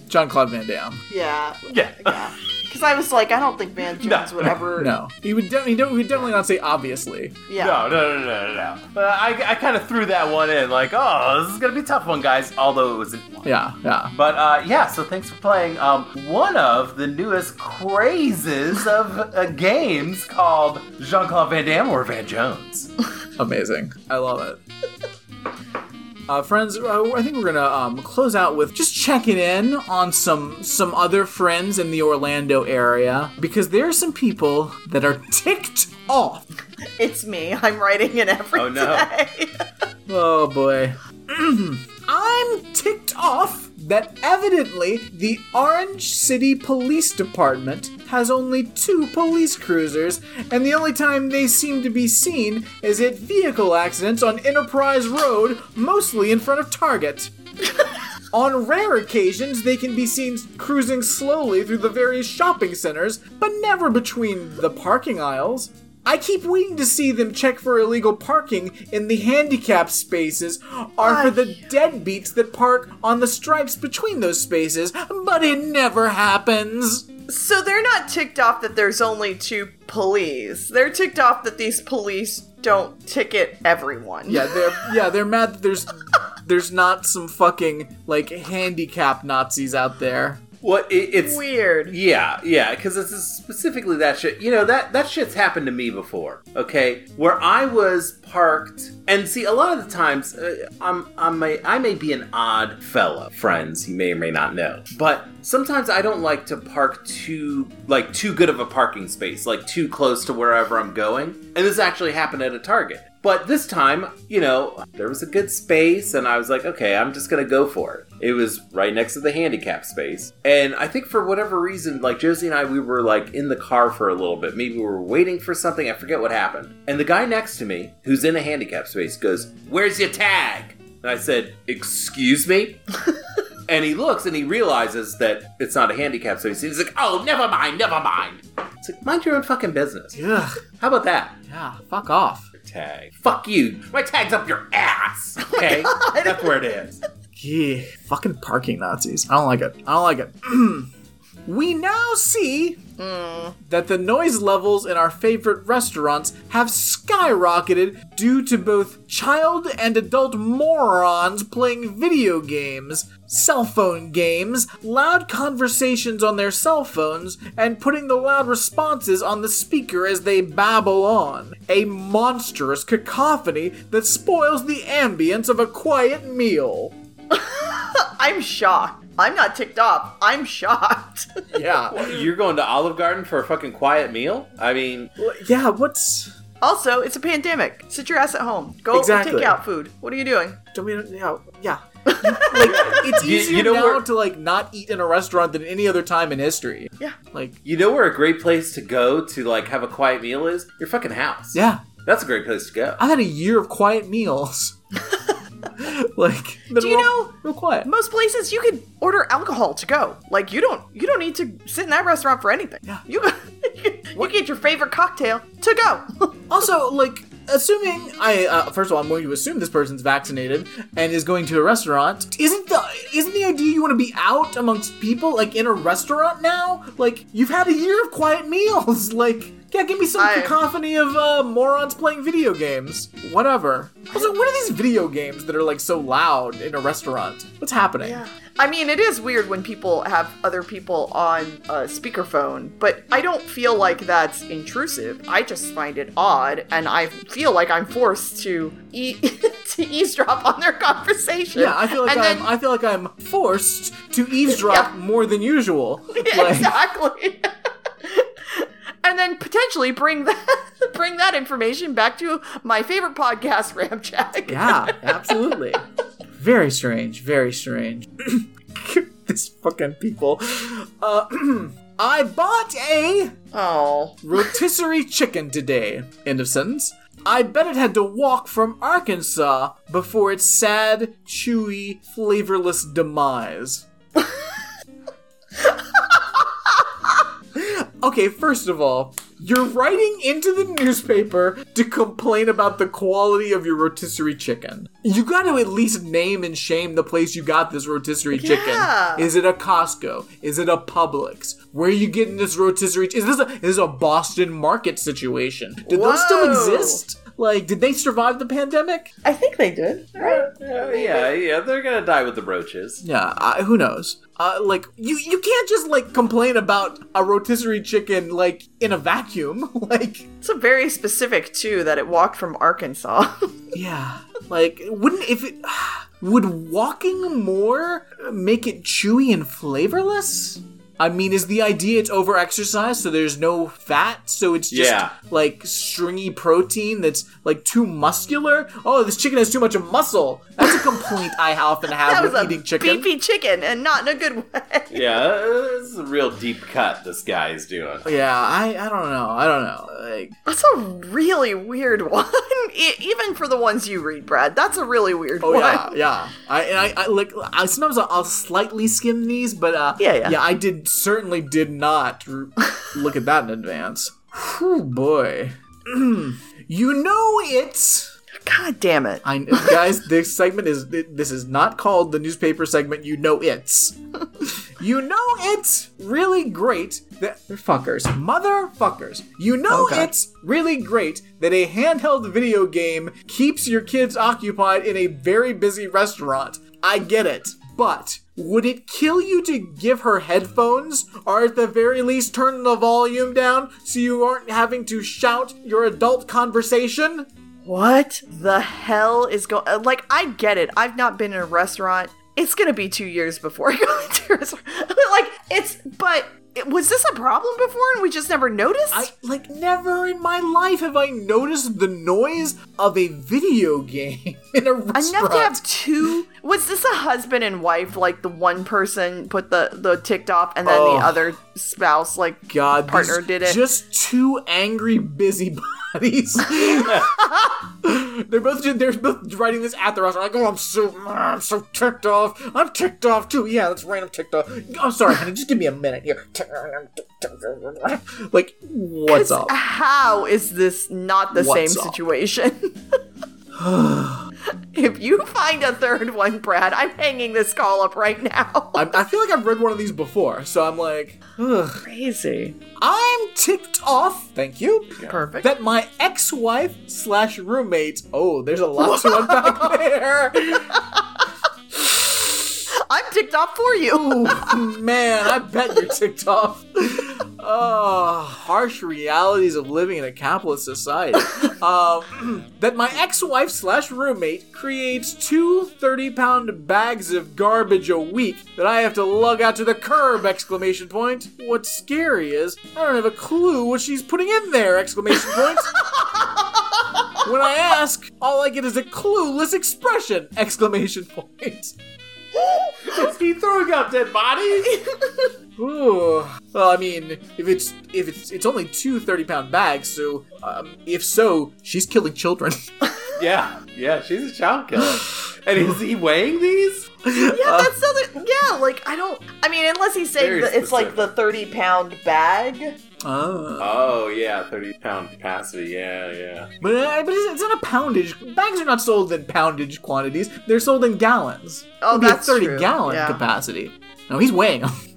Jean Claude Van Damme. yeah. Yeah. Yeah. Because I was like, I don't think Van Jones No. would ever. No, he would definitely. He would definitely not say obviously. Yeah. No, no, no, no, no, no. But I, I kind of threw that one in, like, oh, this is gonna be a tough one, guys. Although it was, Yeah, yeah. but uh, yeah. So thanks for playing um, one of the newest crazes of uh, games called Jean Claude Van Damme or Van Jones. Amazing. I love it. Uh, friends, uh, I think we're gonna um, close out with just checking in on some some other friends in the Orlando area because there are some people that are ticked off. It's me. I'm writing it every Oh, no. day. Oh boy, I'm ticked off that evidently the Orange City Police Department has only two police cruisers, and the only time they seem to be seen is at vehicle accidents on Enterprise Road, mostly in front of Target. On rare occasions, they can be seen cruising slowly through the various shopping centers, but never between the parking aisles. I keep waiting to see them check for illegal parking in the handicap spaces or for the deadbeats that park on the stripes between those spaces, but it never happens. So they're not ticked off that there's only two police. They're ticked off that these police don't ticket everyone. Yeah, they're yeah, they're mad that there's there's not some fucking like handicap Nazis out there. What it, it's Weird. Yeah, yeah, because it's specifically that shit. You know that that shit's happened to me before. Okay, where I was parked, and see, a lot of the times, uh, I'm I'm a, I may be an odd fellow. Friends, you may or may not know, but sometimes I don't like to park too like too good of a parking space, like too close to wherever I'm going. And this actually happened at a Target. But this time, you know, there was a good space, and I was like, okay, I'm just gonna go for it. It was right next to the handicap space. And I think for whatever reason, like Josie and I, we were like in the car for a little bit. Maybe we were waiting for something, I forget what happened. And the guy next to me, who's in a handicap space, goes, Where's your tag? And I said, Excuse me? and he looks and he realizes that it's not a handicap space. He's like, Oh, never mind, never mind. It's like, mind your own fucking business. Ugh, How about that? yeah, fuck off. tag. Fuck you. My tag's up your ass. Oh okay? That's where it is. Fucking parking Nazis. I don't like it. I don't like it. we now see that the noise levels in our favorite restaurants have skyrocketed due to both child and adult morons playing video games, cell phone games, loud conversations on their cell phones, and putting the loud responses on the speaker as they babble on. A monstrous cacophony that spoils the ambience of a quiet meal. I'm shocked. I'm not ticked off. I'm shocked. Yeah. You're going to Olive Garden for a fucking quiet meal? I mean, yeah, what's Also, it's a pandemic. Sit your ass at home. Go Exactly. take out food. What are you doing? I mean, yeah, yeah. like it's You- easier you know now where- to like not eat in a restaurant than any other time in history. Yeah. Like, You know where a great place to go to like have a quiet meal is? Your fucking house. yeah, That's a great place to go. I had a year of quiet meals. like, Do you know real quiet? most places you could order alcohol to go? Like you don't you don't need to sit in that restaurant for anything. Yeah. You you get your favorite cocktail to go. Also, like, assuming I uh, first of all, I'm going to assume this person's vaccinated and is going to a restaurant. Isn't the isn't the idea you want to be out amongst people, like in a restaurant now? Like, you've had a year of quiet meals. Like, yeah, give me some I- cacophony of uh, morons playing video games. Whatever. Also, what are these video games that are like so loud in a restaurant? What's happening? I mean, it is weird when people have other people on a speakerphone, but I don't feel like that's intrusive. I just find it odd, and I feel like I'm forced to e- to eavesdrop on their conversation. Yeah, I feel like and I'm. then- I feel like I'm forced to eavesdrop Yeah. more than usual. Yeah, Like, exactly. and then potentially bring that bring that information back to my favorite podcast, Ramjack. Yeah, absolutely. Very strange, very strange. this fucking people. Uh, I bought a Oh. rotisserie chicken today. End of sentence. I bet it had to walk from Arkansas before its sad, chewy, flavorless demise. okay, first of all, you're writing into the newspaper to complain about the quality of your rotisserie chicken. You got to at least name and shame the place you got this rotisserie Yeah. chicken. Is it a Costco? Is it a Publix? Where are you getting this rotisserie? Is this a is this a Boston market situation? Did those still exist? Like, did they survive the pandemic? I think they did. Right? Uh, yeah, yeah, they're gonna die with the roaches. Yeah, I, who knows? Uh, like you, you can't just like complain about a rotisserie chicken like in a vacuum. like, It's a very specific too that it walked from Arkansas. yeah, like wouldn't if it would walking more make it chewy and flavorless? I mean, is the idea it's over exercise, so there's no fat, so it's just Yeah. like stringy protein that's like too muscular? Oh, this chicken has too much muscle. That's a complaint I often have that was with a eating chicken. beefy chicken, and not in a good way. Yeah, this is a real deep cut this guy's doing. Yeah, I, I don't know. I don't know. Like, That's a really weird one. E- even for the ones you read, Brad, that's a really weird Oh one. yeah, yeah. I and I, I like I sometimes I'll, I'll slightly skim these, but uh, Yeah, yeah. yeah. I did certainly did not r- look at that in advance. Whew, boy. you know it's. God damn it. I guys, this segment is this is not called the newspaper segment. You know it's. you know it's really great that they're fuckers, motherfuckers. You know oh, Okay. it's really great that a handheld video game keeps your kids occupied in a very busy restaurant. I get it, but. Would it kill you to give her headphones, or at the very least turn the volume down so you aren't having to shout your adult conversation? What the hell is going? Uh, like, I get it. I've not been in a restaurant. It's gonna be two years before I go into a restaurant. like, it's. But was this a problem before and we just never noticed? I like never in my life have I noticed the noise of a video game in a restaurant. Enough to have two. Was this a husband and wife? Like the one person put the the ticked off, and then Oh. the other spouse, like God, partner, did it. Just two angry busybodies. they're both they're both writing this at the restaurant. Like, oh, I'm so I'm so ticked off. I'm ticked off too. Yeah, that's right. I'm ticked off. I'm sorry, honey. Just give me a minute here. Like, what's up? How is this not the What's same up? situation? if you find a third one, Brad, I'm hanging this call up right now. I, I feel like I've read one of these before, so I'm like, ugh. Crazy. I'm ticked off. Thank you. Perfect. That my ex-wife slash roommate. Oh, there's a lot to unpack there. I'm ticked off for you. Ooh, man, I bet you're ticked off. Oh, harsh realities of living in a capitalist society. Um, that my ex-wife slash roommate creates two 30-pound bags of garbage a week that I have to lug out to the curb! Exclamation point. What's scary is I don't have a clue what she's putting in there! Exclamation point. when I ask, all I get is a clueless expression! Exclamation point. Is he throwing out dead bodies? Ooh. Well, I mean, if it's if it's it's only two 30 pound bags, so um, if so, she's killing children. yeah, yeah, she's a child killer. And is he weighing these? Yeah, that's other. Yeah, like I don't. I mean, unless he's saying Very that it's like the thirty pound bag. Oh. Oh yeah, thirty pound capacity. Yeah, yeah. But, uh, but it's, it's not a poundage. Bags are not sold in poundage quantities. They're sold in gallons. Oh, It'd be a that's 30 true. gallon Yeah. capacity. No, he's weighing them.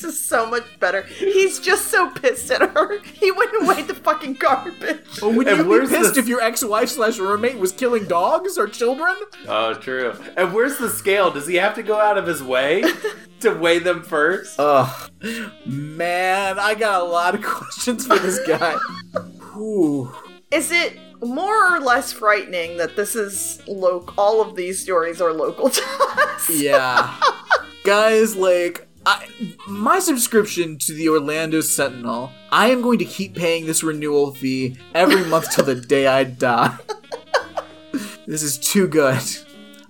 That makes it so much better. He's just so pissed at her. He wouldn't weigh the fucking garbage. Well, would And you be pissed the- if your ex-wife slash roommate was killing dogs or children? Oh, true. And where's the scale? Does he have to go out of his way to weigh them first? Ugh. Man, I got a lot of questions for this guy. Whew. Is it more or less frightening that this is local? All of these stories are local to us. Yeah. Guys, like, I, my subscription to the Orlando Sentinel, I am going to keep paying this renewal fee every month till the day I die. this is too good.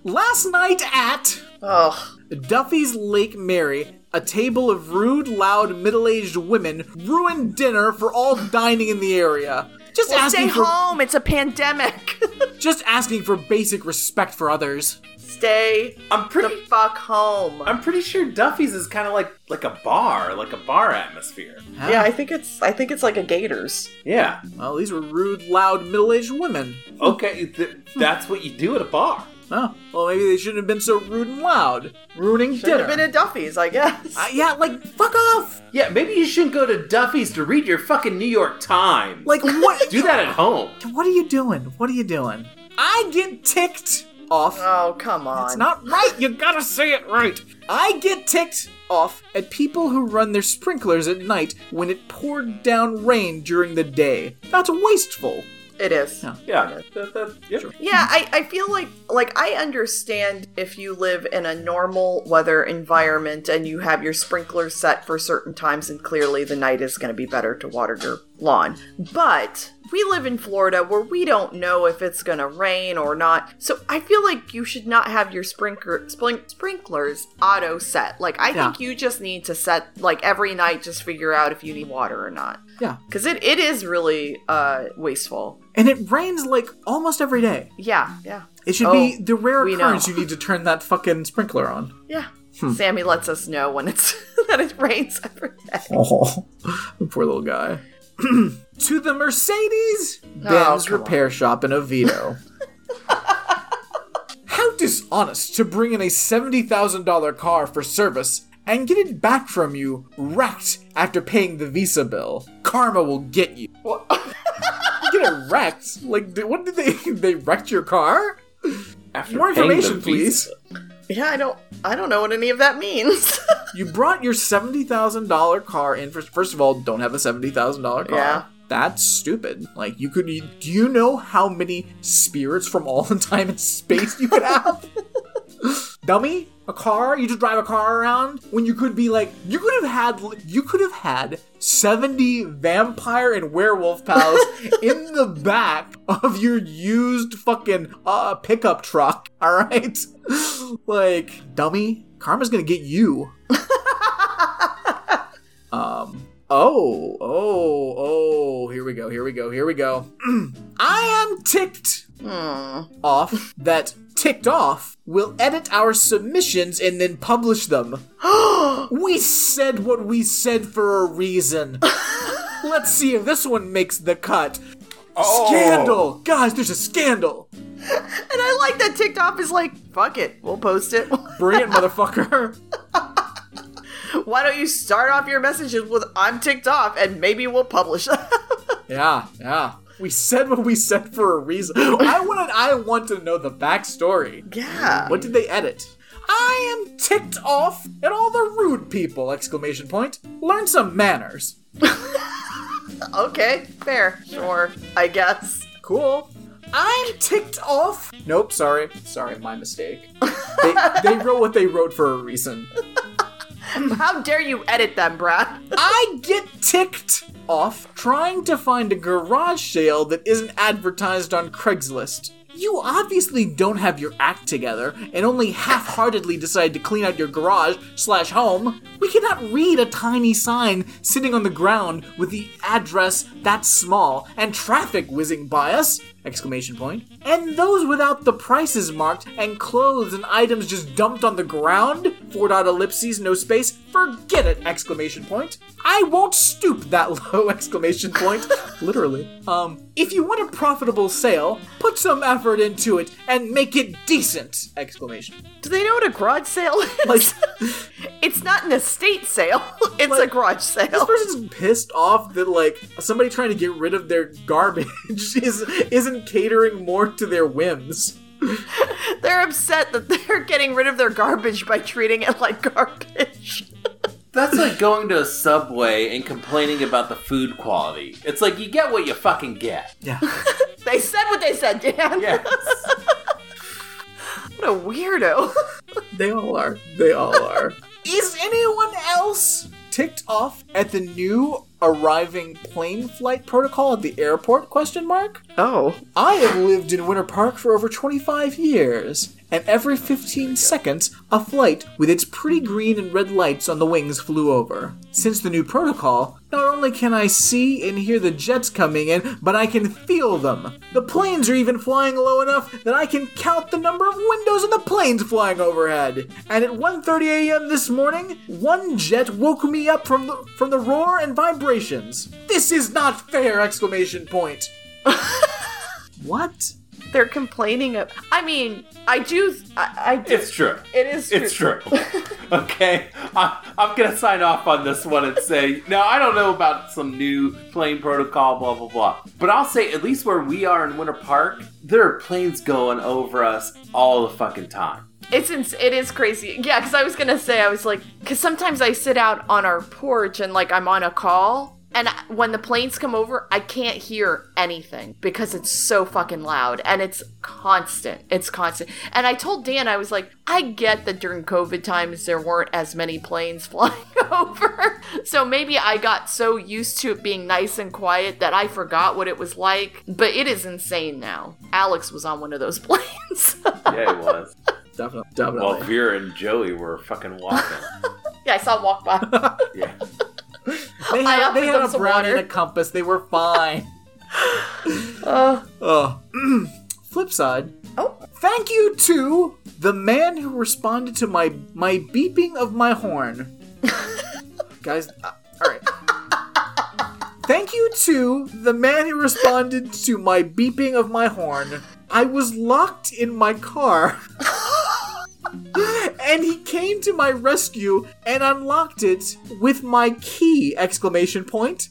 Last night at Oh, Duffy's Lake Mary, a table of rude, loud, middle aged women ruined dinner for all dining in the area. Just well, stay for home. It's a pandemic. just asking for basic respect for others. stay I'm the pretty. fuck home. I'm pretty sure Duffy's is kind of like like a bar, like a bar atmosphere. yeah, I think it's. I think it's like a Gators. Yeah. Well, these were rude, loud, middle-aged women. Okay, th- that's what you do at a bar. Oh, well, maybe they shouldn't have been so rude and loud, ruining Should dinner. have been at Duffy's, I guess. Uh, yeah, like fuck off. Yeah, maybe you shouldn't go to Duffy's to read your fucking New York Times. Like what? do that at home. What are you doing? What are you doing? I get ticked off. oh come on. It's not right. You gotta say it right. I get ticked off at people who run their sprinklers at night when it poured down rain during the day. That's wasteful. It is. Yeah. Yeah. That, that, yeah. Yeah, I, I feel like like I understand if you live in a normal weather environment and you have your sprinklers set for certain times and clearly the night is going to be better to water your lawn. But we live in Florida where we don't know if it's going to rain or not. So I feel like you should not have your sprinkler splink, sprinklers auto set. Like I Yeah. think you just need to set like every night just figure out if you need water or not. Yeah. Cuz it, it is really uh wasteful. And it rains like almost every day. Yeah, yeah. It should Oh, be the rare occurrence you need to turn that fucking sprinkler on. Yeah. Hmm. Sammy lets us know when it's that it rains every day. Oh, poor little guy. to the Mercedes oh, Benz Oh, come repair shop in Oviedo. How dishonest to bring in a $70,000 car for service and get it back from you wrecked after paying the Visa bill. Karma will get you. get it wrecked? Like, what did they? They wrecked your car? After More paying the information, please. visa. Yeah, I don't I don't know what any of that means. You brought your seventy thousand dollar car in. First, first of all, don't have a seventy thousand dollar car. Yeah. That's stupid. Like you could. Do you know how many spirits from all the time and space you could have? Dummy, a car? You just drive a car around when you could be like you could have had you could have had seventy vampire and werewolf pals in the back of your used fucking uh pickup truck. All right, like dummy, karma's gonna get you. Um. Oh, oh, oh. Here we go. Here we go. Here we go. I am ticked Hmm. off that ticked off we'll edit our submissions and then publish them. we said what we said for a reason. Let's see if this one makes the cut. Oh. Scandal! Guys, there's a scandal! And I like that TikTok is like, fuck it, we'll post it. Bring it, motherfucker. Why don't you start off your messages with I'm ticked off and maybe we'll publish. Yeah, yeah. We said what we said for a reason. I want I want to know the backstory. yeah. What did they edit? I am ticked off at all the rude people! Exclamation point. Learn some manners. Okay, fair. Sure. I guess. Cool. I'm ticked off. Nope, sorry. Sorry, my mistake. They, they wrote what they wrote for a reason. How dare you edit them, Brad? I get ticked off trying to find a garage sale that isn't advertised on Craigslist. You obviously don't have your act together and only half-heartedly decide to clean out your garage slash home. We cannot read a tiny sign sitting on the ground with the address that small and traffic whizzing by us! Exclamation point. And those without the prices marked and clothes and items just dumped on the ground? Four dot ellipses, no space. Forget it! Exclamation point. I won't stoop that low! Exclamation point. Literally. Um, if you want a profitable sale, put some effort into it and make it decent! Exclamation. Do they know what a garage sale is? Like, it's not an estate sale. It's a garage sale. this person's pissed off that like somebody trying to get rid of their garbage is, is isn't catering more to their whims. They're upset that they're getting rid of their garbage by treating it like garbage. That's like going to a subway and complaining about the food quality. It's like you get what you fucking get. Yeah. They said what they said, Dan. Yes. What a weirdo. They all are. They all are. Is anyone else ticked off at the new arriving plane flight protocol at the airport? Question mark. Oh. I have lived in Winter Park for over 25 years, and every 15 seconds, a flight with its pretty green and red lights on the wings flew over. Since the new protocol, not only can I see and hear the jets coming in, but I can feel them. The planes are even flying low enough that I can count the number of windows in the planes flying overhead. And at 1:30 a.m. this morning, one jet woke me up from the from the roar and vibrations. This is not fair! Exclamation point. what? They're complaining of. I mean, I do. I, I do. It's true. It is It's true. okay, I, I'm gonna sign off on this one and say, now I don't know about some new plane protocol, blah blah blah. But I'll say, at least where we are in Winter Park, there are planes going over us all the fucking time. It's ins- it is crazy. Yeah, because I was gonna say I was like, because sometimes I sit out on our porch and like I'm on a call, and when the planes come over, I can't hear anything because it's so fucking loud and it's constant. It's constant. And I told Dan I was like, I get that during COVID times there weren't as many planes flying over, so maybe I got so used to it being nice and quiet that I forgot what it was like. But it is insane now. Alex was on one of those planes. Yeah, it was. Definitely. Definitely. While Vera and Joey were fucking walking. yeah, I saw him walk by. Yeah. They had, they had a brownie and a compass. They were fine. Uh, oh. Flip side. Oh. Thank you to the man who responded to my my beeping of my horn. Guys, uh, all right. Thank you to the man who responded to my beeping of my horn. I was locked in my car. and he came to my rescue and unlocked it with my key exclamation point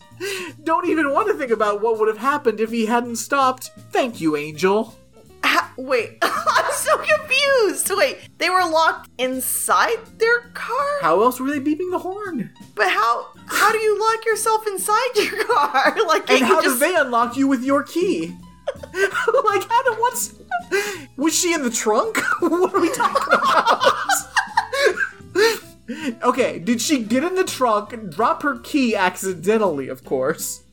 don't even want to think about what would have happened if he hadn't stopped thank you angel ha- wait, I'm so confused. Wait, they were locked inside their car? how else were they beeping the horn But how? How do you lock yourself inside your car? Like, and how you did they unlock you with your key like how did what's was she in the trunk what are we talking about Okay, did she get in the trunk, drop her key accidentally, of course,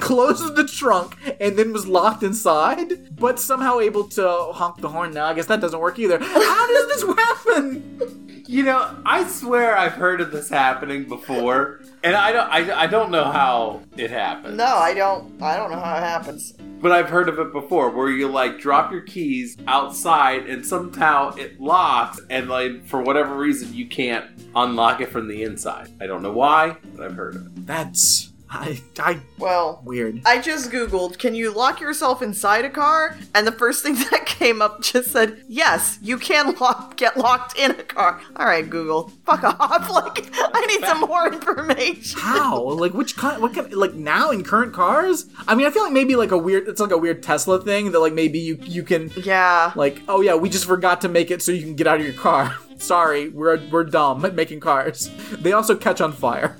close the trunk, and then was locked inside, but somehow able to honk the horn now? I guess that doesn't work either. How does this happen? You know, I swear I've heard of this happening before, and I don't, I, I don't know how it happens. no, I don't. I don't know how it happens. But I've heard of it before, where you like drop your keys outside, and somehow it locks, and like for whatever reason you can't unlock it from the inside. I don't know why, but I've heard of it. That's I I Well, weird. I just googled, can you lock yourself inside a car? And the first thing that came up just said, yes, you can lock, get locked in a car. All right, Google, fuck off. Like, I need some more information. How? Like which kind? What kind? Like now in current cars? I mean, I feel like maybe like a weird. It's like a weird Tesla thing that like maybe you you can Yeah. like oh yeah we just forgot to make it so you can get out of your car. Sorry, we're we're dumb at making cars. They also catch on fire.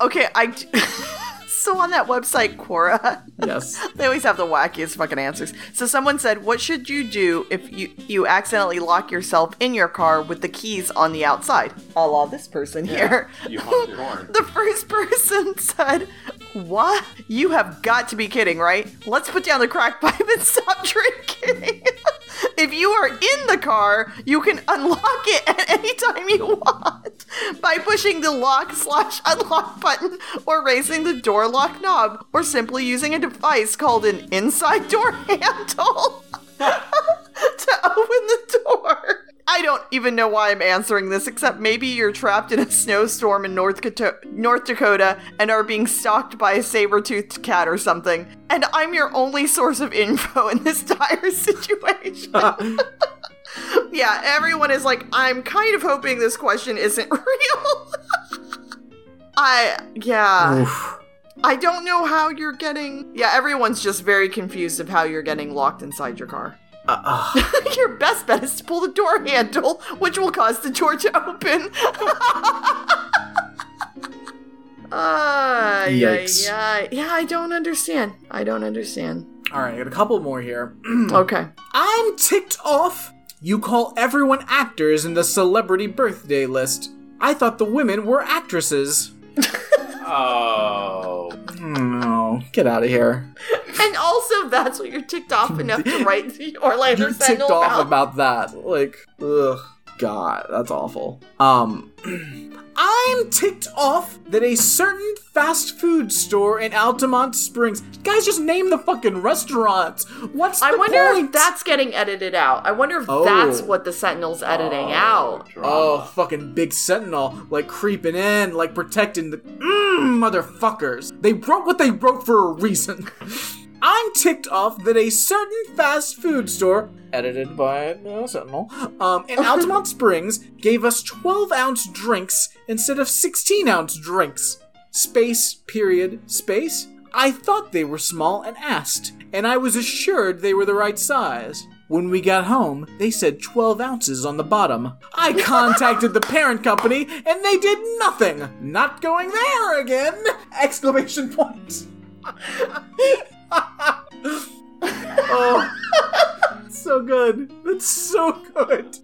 Okay, I. So on that website, Quora, Yes. they always have the wackiest fucking answers. So someone said, "What should you do if you you accidentally lock yourself in your car with the keys on the outside?" A la this person here. You honk your horn. The first person said, What? You have got to be kidding, right? Let's put down the crack pipe and stop drinking. If you are in the car, you can unlock it at any time you want by pushing the lock slash unlock button or raising the door lock knob or simply using a device called an inside door handle to open the door. I don't even know why I'm answering this, except maybe you're trapped in a snowstorm in North, Cato- North Dakota and are being stalked by a saber-toothed cat or something, and I'm your only source of info in this dire situation. yeah, everyone is like, I'm kind of hoping this question isn't real. I, yeah. Oof. I don't know how you're getting. Yeah, everyone's just very confused of how you're getting locked inside your car. Uh, Your best bet is to pull the door handle, which will cause the door to open. uh, Yikes. Yeah, yeah, yeah, I don't understand. I don't understand. all right, I got a couple more here. Okay. I'm ticked off. You call everyone actors in the celebrity birthday list. I thought the women were actresses. Oh. No, get out of here. And also, that's what you're ticked off enough to write the Orlando You're ticked Sentinel off about. about that. Like, ugh, God, that's awful. Um, I'm ticked off that a certain fast food store in Altamonte Springs. Guys, just name the fucking restaurants. What's I wonder point? if that's getting edited out. I wonder if Oh. that's what the Sentinel's editing out. Oh, fucking big sentinel, like creeping in, like protecting the mm, motherfuckers. They wrote what they wrote for a reason. I'm ticked off that a certain fast food store, edited by uh, Sentinel, um, in Altamonte Springs, gave us 12 ounce drinks instead of 16 ounce drinks. Space, period, space. I thought they were small and asked, and I was assured they were the right size. When we got home, they said 12 ounces on the bottom. I contacted the parent company and they did nothing. Not going there again! Exclamation point. oh, so good. That's so good.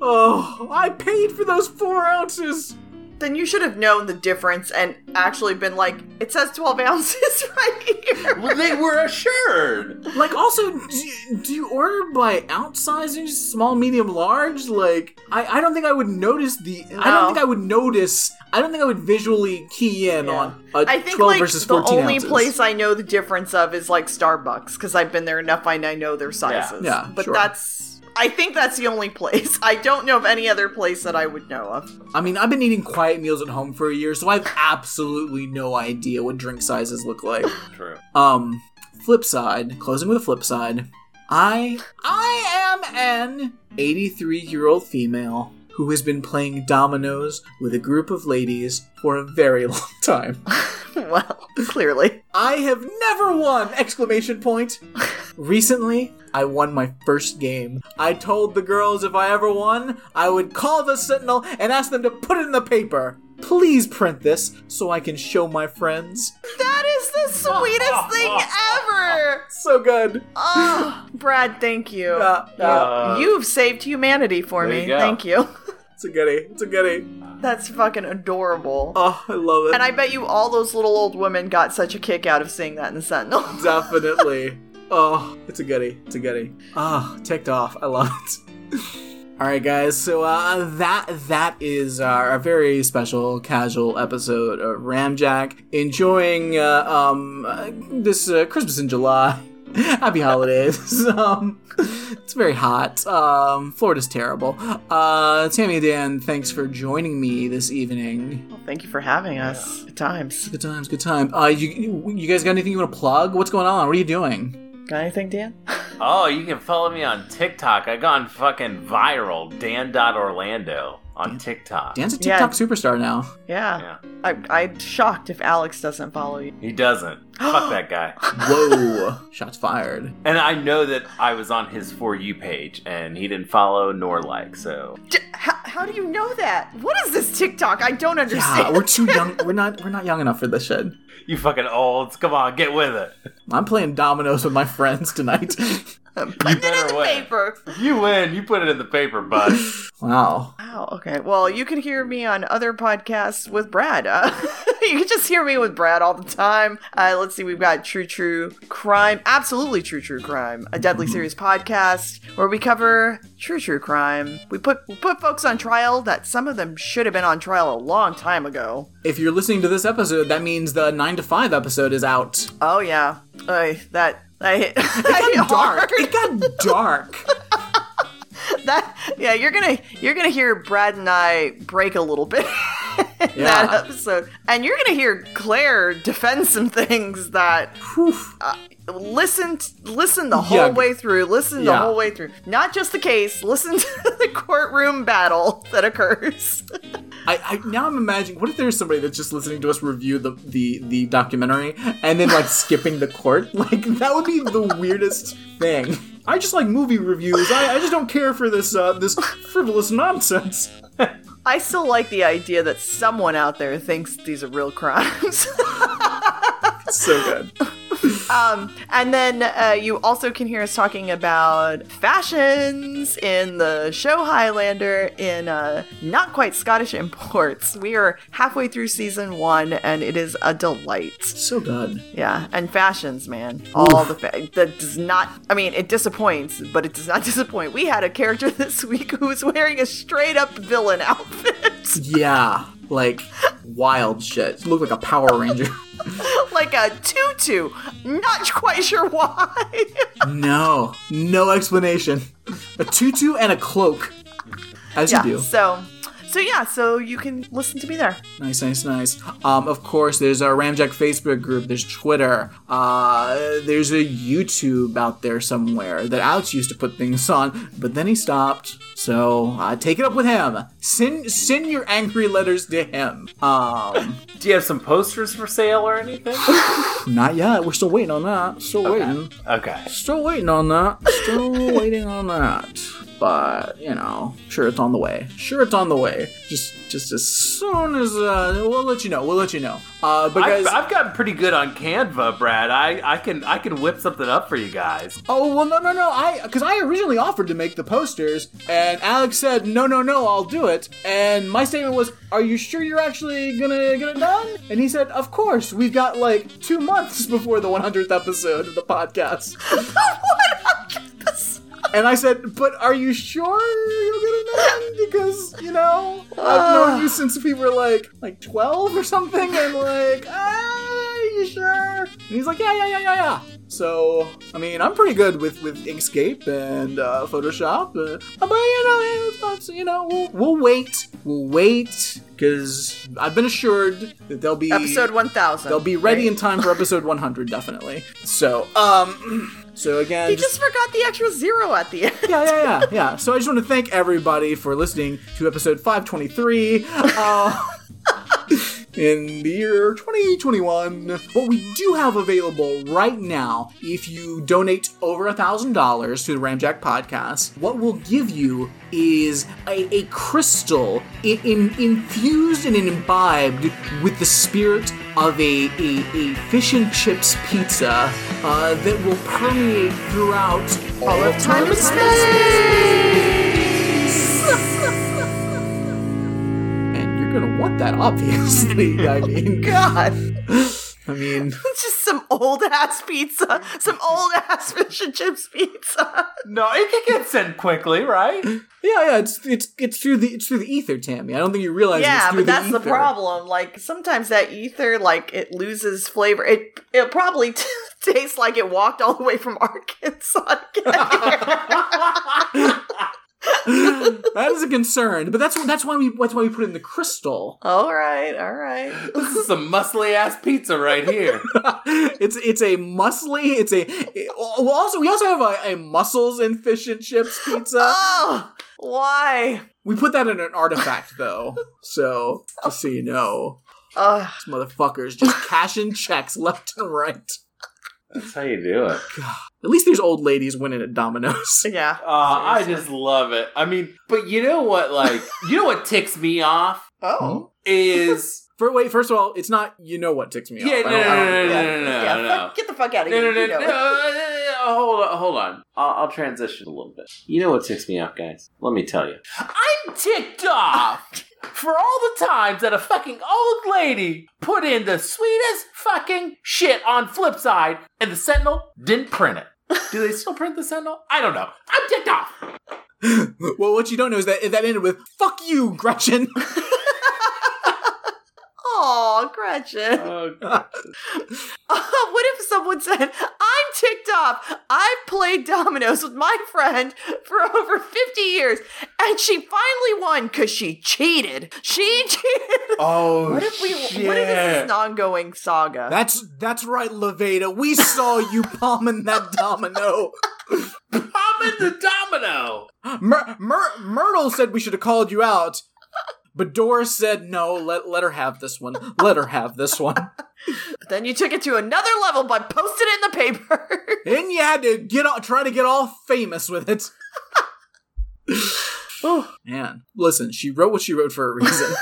Oh, I paid for those four ounces. Then you should have known the difference and actually been like, it says 12 ounces right here. Well, they were assured. Like, also, do you, do you order by ounce sizing, small, medium, large? Like, I, I don't think I would notice the. I don't think I would notice. I don't think I would visually key in on a I think 12 like versus the only ounces. place I know the difference of is like Starbucks because I've been there enough and I know their sizes. Yeah, but sure. that's I think that's the only place. I don't know of any other place that I would know of. I mean, I've been eating quiet meals at home for a year, so I have absolutely no idea what drink sizes look like. True. Um, flip side, closing with a flip side. I I am an 83 year old female who has been playing dominoes with a group of ladies for a very long time. well, clearly. I have never won! Exclamation point. Recently, I won my first game. I told the girls if I ever won, I would call the Sentinel and ask them to put it in the paper. Please print this so I can show my friends. That is the sweetest thing ever. So good. Oh, Brad, thank you. Yeah, yeah. Uh, You've saved humanity for me. you. Thank you. It's a goodie. It's a goodie. That's fucking adorable. Oh, I love it. And I bet you all those little old women got such a kick out of seeing that in the Sentinel. Definitely. Oh, it's a goodie. It's a goodie. Oh, ticked off. I love it. All right, guys. So uh, that that is our, very special casual episode of Ramjack. Enjoying uh, um uh, this uh, Christmas in July. Happy holidays. um, it's very hot. Um, Florida's terrible. Uh, Tammy and Dan, thanks for joining me this evening. Well, thank you for having us. Good times. Good times. Good time. Uh, you you guys got anything you want to plug? What's going on? What are you doing? Got anything, Dan? Oh, you can follow me on TikTok. I gone fucking viral. Dan.Orlando on TikTok. Dan's a Yeah. TikTok superstar now. Yeah. Yeah. I, I'm shocked if Alex doesn't follow you. He doesn't. Fuck that guy. Whoa! Shots fired. And I know that I was on his For You page and he didn't follow nor like, so. J- how, How do you know that? What is this TikTok? I don't understand. Yeah, we're too young. We're not. We're not young enough for this shit. You fucking olds. Come on, get with it. I'm playing dominoes with my friends tonight. Putting it in better the win. paper. You win, you put it in the paper, bud. wow. Wow. Okay. Well, you can hear me on other podcasts with Brad. Uh, you can just hear me with Brad all the time. Uh, let's see. We've got True True Crime, absolutely True True Crime, a deadly serious podcast where we cover true true crime. We put we put folks on trial that some of them should have been on trial a long time ago. If you're listening to this episode, that means the nine to five episode is out. Oh yeah. Uh, that. I hit, I hit It got dark. It got dark. that yeah you're gonna you're gonna hear brad and i break a little bit Yeah. that episode and you're gonna hear claire defend some things that Whew. uh, listen listen the whole Yeah. way through listen the Yeah. whole way through not just the case listen to the courtroom battle that occurs I, I now I'm imagining what if there's somebody that's just listening to us review the the the documentary and then like skipping the court like that would be the weirdest thing. I just like movie reviews. I, I just don't care for this uh, this frivolous nonsense. I still like the idea that someone out there thinks these are real crimes so good. Um, and then uh, you also can hear us talking about fashions in the show Highlander in uh, not quite Scottish imports. We are halfway through season one, and it is a delight. So good. Yeah, and fashions, man, all the fa- that does not. I mean, it disappoints, but it does not disappoint. We had a character this week who was wearing a straight up villain outfit, Yeah, like wild shit. Look like a Power Ranger. like a tutu. Not quite sure why. no, no explanation. A tutu and a cloak, as yeah. you do. So, so yeah. So you can listen to me there. Nice, nice, nice. Um, of course, there's our Ramjack Facebook group. There's Twitter. Uh, there's a YouTube out there somewhere that Alex used to put things on, but then he stopped. So uh, take it up with him. Send send your angry letters to him. Um, Do you have some posters for sale or anything? not yet. We're still waiting on that. Still waiting. Okay. Still waiting on that. Still waiting on that. But you know, sure it's on the way. Sure it's on the way. Just just as soon as uh, we'll let you know. We'll let you know. Uh, but guys, I've, I've gotten pretty good on Canva, Brad. I, I can I can whip something up for you guys. oh well, no, no, no. I because I originally offered to make the posters, and Alex said no, no, no, I'll do it. And my statement was, "Are you sure you're actually gonna get it done?" And he said, "Of course. We've got like two months before the 100th episode of the podcast." And I said, "But are you sure you'll get it done? Because you know I've known you since we were like like twelve or something, and like, ah, are you sure?" And he's like, "Yeah, yeah, yeah, yeah, yeah." So I mean, I'm pretty good with with Inkscape and uh, Photoshop, uh, but you know, it's, you know, we'll, we'll wait, we'll wait because I've been assured that they'll be Episode one thousand. they'll be ready in time for episode 100, definitely. So um. So again, He just forgot the extra zero at the end. yeah, yeah, yeah, yeah. So I just want to thank everybody for listening to episode 523 uh, in the year 2021. What we do have available right now, if you donate over a thousand dollars to the Ramjack podcast, what we'll give you is a, a crystal in, in, infused and imbibed with the spirit of a, a, a fish and chips pizza uh, that will permeate throughout all of time and space. You're gonna want that, obviously. Oh, I mean, God, I mean, it's just some old ass pizza, some old ass fish and chips pizza. No, it can get sent quickly, right? yeah, yeah. It's it's it's through the it's through the ether, Tammy. I don't think you realize. yeah, but that's the problem. Like sometimes that ether, like it loses flavor. It it probably t- tastes like it walked all the way from Arkansas. To get here. that is a concern, but that's that's why we that's why we put it in the crystal. all right, all right. This is some muscly ass pizza right here. it's it's a muscly. It's a it- well, also we also have a, a mussels and fish and chips pizza. Oh, why? We put that in an artifact though, so just so you know, Ugh. these motherfuckers just cashing checks left and right. That's how you do it. At least there's old ladies winning at dominoes. Yeah. Uh, I just love it. I mean, but you know what? Like, you know what ticks me off Oh. is For wait, first of all, it's not you know what ticks me yeah, off. no, no, no, no, no, no, no, yeah, no, fuck- get the fuck out of here. no, no, you no, know no, uh, hold on, hold on. I'll, I'll transition a little bit. You know what ticks me off, guys? Let me tell you. I'm ticked off for all the times that a fucking old lady put in the sweetest fucking shit on Flipside and the Sentinel didn't print it. Do they still print the Sentinel? I don't know. I'm ticked off. well, what you don't know is that that ended with "fuck you, Gretchen." Aw, Gretchen. Oh, God. what if someone said, I'm ticked off. I've played dominoes with my friend for over 50 years, and she finally won because she cheated. She cheated. oh What if we? shit. What if this is an ongoing saga? That's that's right, Levada. We saw you palming that domino. Palming the domino. Myr- Myr- Myrtle said we should have called you out, but Doris said no. Let let her have this one. Let her have this one. But then you took it to another level by posting it in the paper. And you had to get all, try to get all famous with it. oh man, listen. She wrote what she wrote for a reason.